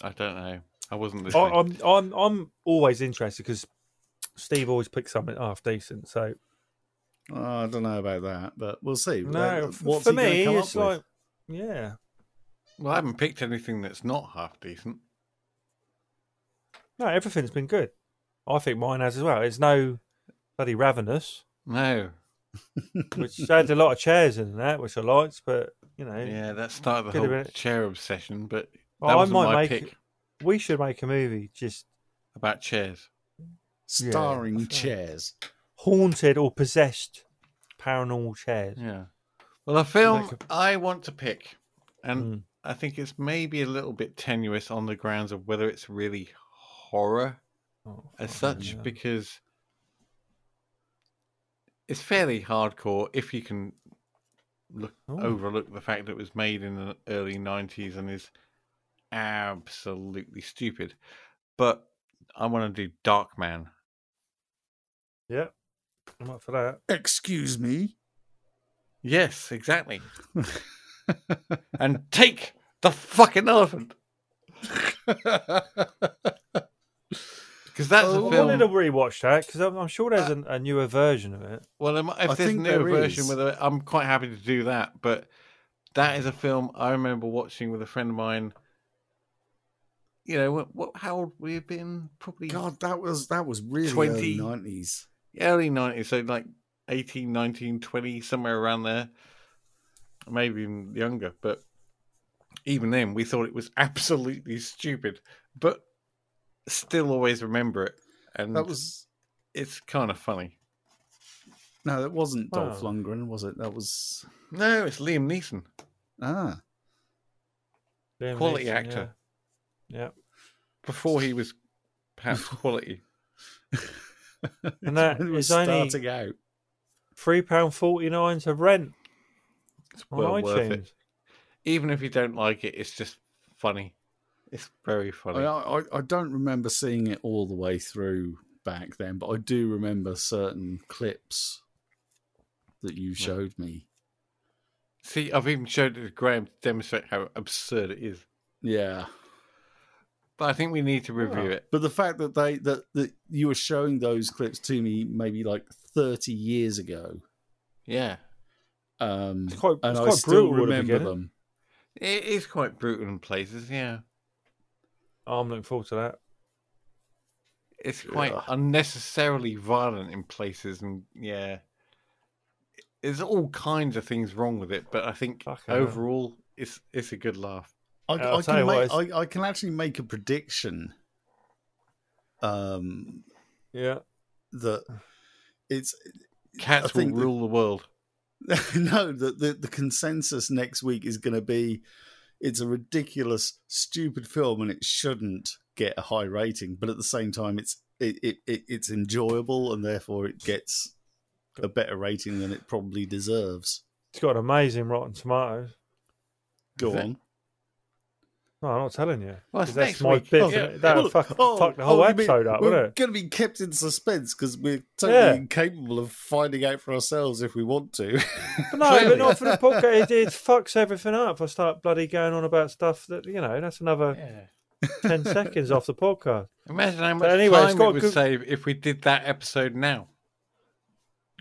Speaker 3: I don't know. I wasn't
Speaker 1: I,
Speaker 3: listening.
Speaker 1: I'm I'm I'm always interested because Steve always picks something half decent. So
Speaker 2: Oh, I don't know about that, but we'll see.
Speaker 1: no,
Speaker 2: Uh, what's
Speaker 1: for me it's
Speaker 2: up with?
Speaker 1: like yeah.
Speaker 3: well, I haven't picked anything that's not half decent.
Speaker 1: No, everything's been good. I think mine has as well. It's no bloody ravenous,
Speaker 3: No.
Speaker 1: which had a lot of chairs in that, which I liked, but you know,
Speaker 3: Yeah, that started the whole chair obsession, but that
Speaker 1: Well, I
Speaker 3: wasn't
Speaker 1: might
Speaker 3: my
Speaker 1: make
Speaker 3: pick
Speaker 1: it- we should make a movie just
Speaker 3: about chairs.
Speaker 2: starring
Speaker 1: that's right.
Speaker 2: chairs.
Speaker 1: haunted or possessed paranormal chairs.
Speaker 3: Yeah. Well, a film
Speaker 1: Like a-
Speaker 3: I want to pick, and
Speaker 1: Mm.
Speaker 3: I think it's maybe a little bit tenuous on the grounds of whether it's really horror
Speaker 1: Oh,
Speaker 3: as
Speaker 1: fucking
Speaker 3: such,
Speaker 1: hell.
Speaker 3: because it's fairly hardcore if you can look
Speaker 1: Oh.
Speaker 3: overlook the fact that it was made in the early '90s and is absolutely stupid. But I want to do Darkman.
Speaker 1: yeah, I'm up for that.
Speaker 2: Excuse me.
Speaker 3: Yes, exactly. and take the fucking elephant. Because that's
Speaker 2: Oh,
Speaker 3: a
Speaker 1: I
Speaker 3: film.
Speaker 1: wanted to rewatch that because I'm, I'm sure there's uh, a, a newer version of it.
Speaker 3: Well, if
Speaker 2: I
Speaker 3: there's a newer
Speaker 2: there
Speaker 3: version with it, I'm quite happy to do that. But that is a film I remember watching with a friend of mine. You know, what, what how old we have been? Probably
Speaker 2: God, that was that was really
Speaker 3: 20.
Speaker 2: early nineties.
Speaker 3: early 90s, so like 18, 19, 20, somewhere around there. Maybe even younger. But even then, we thought it was absolutely stupid. But still always remember it. And
Speaker 2: That was
Speaker 3: it's kind of funny.
Speaker 2: no, that wasn't Dolph Lundgren, was it? That was
Speaker 3: No, it's Liam Neeson.
Speaker 2: ah.
Speaker 1: Liam
Speaker 3: Quality
Speaker 1: Neeson,
Speaker 3: actor.
Speaker 1: Yeah. Yeah.
Speaker 3: Before he was perhaps quality.
Speaker 1: And that
Speaker 2: was
Speaker 1: is only
Speaker 2: starting out.
Speaker 1: three pound forty nine to rent
Speaker 3: It's
Speaker 1: on
Speaker 3: well worth
Speaker 1: iTunes.
Speaker 3: it. Even if you don't like it, it's just funny. It's very
Speaker 2: I,
Speaker 3: funny.
Speaker 2: I I don't remember seeing it all the way through back then, but I do remember certain clips that you showed me.
Speaker 3: See, I've even showed it to Graham to demonstrate how absurd it is.
Speaker 2: Yeah.
Speaker 3: But I think we need to review it.
Speaker 2: But the fact that they that, that you were showing those clips to me maybe like thirty years ago,
Speaker 3: Yeah.
Speaker 2: um,
Speaker 1: It's quite-
Speaker 2: and
Speaker 1: it's
Speaker 2: I still
Speaker 1: brutal
Speaker 2: remember them.
Speaker 3: It is quite brutal in places, yeah.
Speaker 1: Oh, I'm looking forward to that.
Speaker 3: It's quite
Speaker 2: Yeah.
Speaker 3: unnecessarily violent in places, and yeah. There's all kinds of things wrong with it, but I think
Speaker 1: Fucking hell.
Speaker 3: overall, it's it's a good laugh.
Speaker 2: I, I can make, I, I can actually make a prediction. Um,
Speaker 1: Yeah.
Speaker 2: that it's
Speaker 3: Cats will
Speaker 2: think that-
Speaker 3: rule the world.
Speaker 2: no the, the the consensus next week is going to be it's a ridiculous, stupid film, and it shouldn't get a high rating, but at the same time, it's it, it, it it's enjoyable, and therefore it gets a better rating than it probably deserves.
Speaker 1: It's got amazing Rotten Tomatoes.
Speaker 2: Go on.
Speaker 1: No, I'm not telling you.
Speaker 3: Well,
Speaker 1: that's my bit.
Speaker 3: Oh, yeah.
Speaker 1: That would fuck,
Speaker 2: oh,
Speaker 1: fuck the whole
Speaker 2: oh, you mean
Speaker 1: episode up,
Speaker 2: We're
Speaker 1: wouldn't it?
Speaker 2: It's going to be kept in suspense because we're totally
Speaker 1: Yeah.
Speaker 2: incapable of finding out for ourselves if we want to.
Speaker 1: But no,
Speaker 3: Clearly.
Speaker 1: but not for the podcast. It, it fucks everything up. I start bloody going on about stuff that you know, that's another
Speaker 3: Yeah.
Speaker 1: ten seconds off the podcast.
Speaker 3: Imagine how much
Speaker 1: anyway, it's
Speaker 3: time
Speaker 1: got
Speaker 3: it would
Speaker 1: good-
Speaker 3: save if we did that episode now.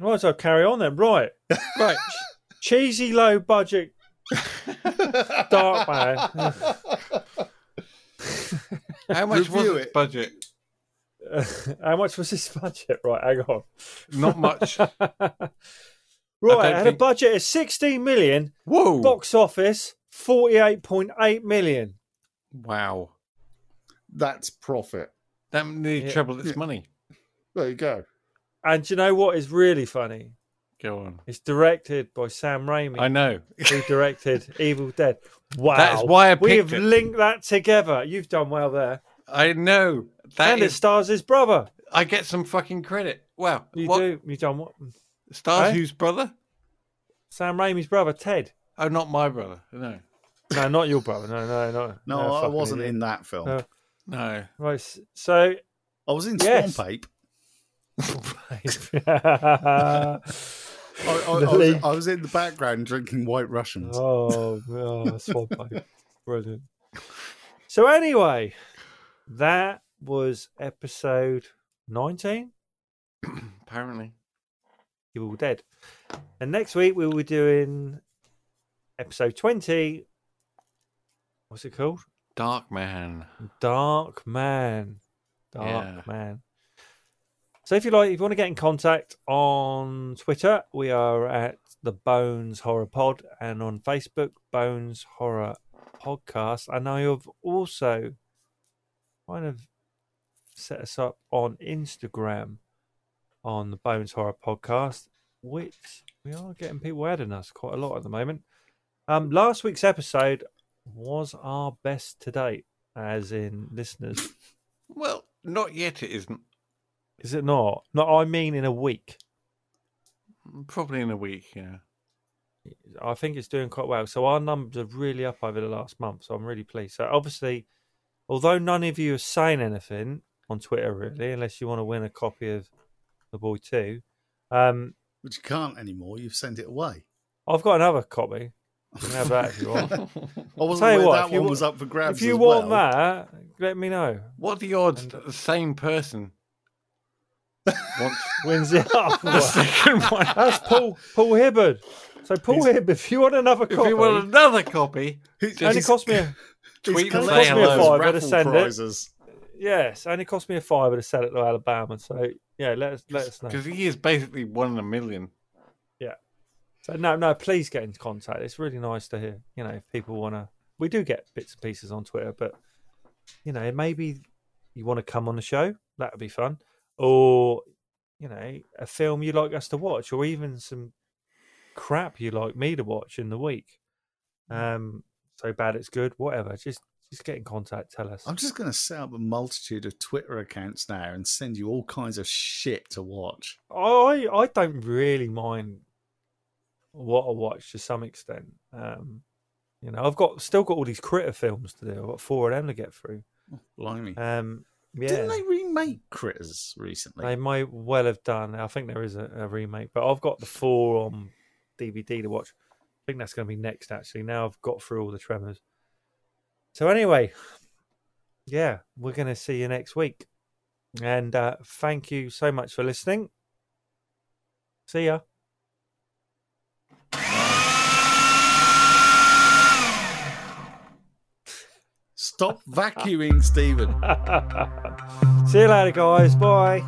Speaker 1: Right, so carry on then. Right,
Speaker 3: Right.
Speaker 1: cheesy, low budget, dark man.
Speaker 3: How much was its
Speaker 2: it.
Speaker 3: budget?
Speaker 1: How much was this budget? Right, hang on.
Speaker 3: Not much.
Speaker 1: Right,
Speaker 3: don't
Speaker 1: had
Speaker 3: think-
Speaker 1: a budget of 16 million,
Speaker 3: Whoa!
Speaker 1: box office 48.8 million.
Speaker 3: Wow.
Speaker 2: That's profit.
Speaker 3: That nearly
Speaker 1: Yeah.
Speaker 3: trebled its money.
Speaker 2: There you go.
Speaker 1: And do you know what is really funny?
Speaker 3: Go on.
Speaker 1: It's directed by Sam Raimi.
Speaker 3: I know.
Speaker 1: who directed Evil Dead. Wow.
Speaker 3: That is why I
Speaker 1: We've
Speaker 3: it.
Speaker 1: linked that together. You've done well there.
Speaker 3: I know. That
Speaker 1: and it
Speaker 3: is.
Speaker 1: stars his brother.
Speaker 3: I get some fucking credit. Wow.
Speaker 1: You
Speaker 3: what?
Speaker 1: do. You done what?
Speaker 3: Stars
Speaker 1: Eh?
Speaker 3: whose brother?
Speaker 1: Sam Raimi's brother, Ted.
Speaker 3: Oh, not my brother. No.
Speaker 1: No, not your brother. No, no, no.
Speaker 2: No, I wasn't
Speaker 1: idiot.
Speaker 2: in that film.
Speaker 1: No.
Speaker 3: No.
Speaker 1: Right. So.
Speaker 2: I was in
Speaker 1: Yes.
Speaker 2: Swamp Ape.
Speaker 1: oh,
Speaker 2: I, I, I, was. I was in the background drinking White Russians.
Speaker 1: oh, oh swamp ape. Brilliant. So anyway, that was episode nineteen.
Speaker 3: Apparently.
Speaker 1: You're all Dead. And next week we will be doing episode 20. What's it called?
Speaker 3: Dark Man.
Speaker 1: Dark Man. Dark
Speaker 3: Yeah.
Speaker 1: Man. So if you like, if you want to get in contact on Twitter, we are at the Bones Horror Pod and on Facebook, Bones Horror Podcast. And I have also kind of set us up on Instagram on the Bones Horror Podcast, which we are getting people adding us quite a lot at the moment. Um, last week's episode was our best to date, as in listeners.
Speaker 3: Well, not yet. It isn't.
Speaker 1: Is it not? No, I mean in a week.
Speaker 3: Probably in a week. Yeah.
Speaker 1: I think it's doing quite well. So our numbers are really up over the last month. So I'm really pleased. So obviously, although none of you are saying anything on Twitter, really, unless you want to win a copy of The Boy 2, um,
Speaker 2: Which you can't anymore. You've sent it away.
Speaker 1: I've got another copy. You can have that if you want.
Speaker 2: I wasn't
Speaker 1: Tell you
Speaker 2: aware
Speaker 1: what,
Speaker 2: that
Speaker 1: if you
Speaker 2: one
Speaker 1: wa-
Speaker 2: was up for grabs.
Speaker 1: if you
Speaker 2: as
Speaker 1: want
Speaker 2: well.
Speaker 1: that, let me know.
Speaker 3: what are the odds that the same person wants
Speaker 1: Wins it up.
Speaker 3: the second one?
Speaker 1: That's Paul Paul Hibbard. So Paul Hibbard, if you want another copy,
Speaker 3: If
Speaker 1: copy,
Speaker 3: you want another copy,
Speaker 2: He's-
Speaker 1: only cost me a,
Speaker 2: he's
Speaker 3: tweet and
Speaker 2: collecting
Speaker 3: say hello.
Speaker 2: those
Speaker 1: Five, I'd send it.
Speaker 2: prizes.
Speaker 1: yes, only cost me a fiver to sell it to Alabama. So yeah, let us let us know.
Speaker 3: because he is basically one in a million. Yeah.
Speaker 1: So no, no, please get in contact. It's really nice to hear. You know, if people want to, we do get bits and pieces on Twitter, but you know, maybe you want to come on the show. That would be fun. Or you know, a film you'd like us to watch, or even some crap you like me to watch in the week. Um, so bad it's good. Whatever. Just just get in contact. Tell us.
Speaker 2: I'm just going to set up a multitude of Twitter accounts now and send you all kinds of shit to watch.
Speaker 1: I I don't really mind what I watch to some extent. Um, you know, I've got still got all these critter films to do. I've got four of them to get through.
Speaker 2: Blimey.
Speaker 1: Um, yeah,
Speaker 2: Didn't they remake Critters recently?
Speaker 1: they might well have done. I think there is a, a remake, but I've got the four on DVD to watch. I think that's going to be next. Actually, now I've got through all the Tremors. So anyway, yeah, we're going to see you next week, and uh, thank you so much for listening. See ya.
Speaker 2: Stop vacuuming, Stephen.
Speaker 1: See you later, guys. Bye.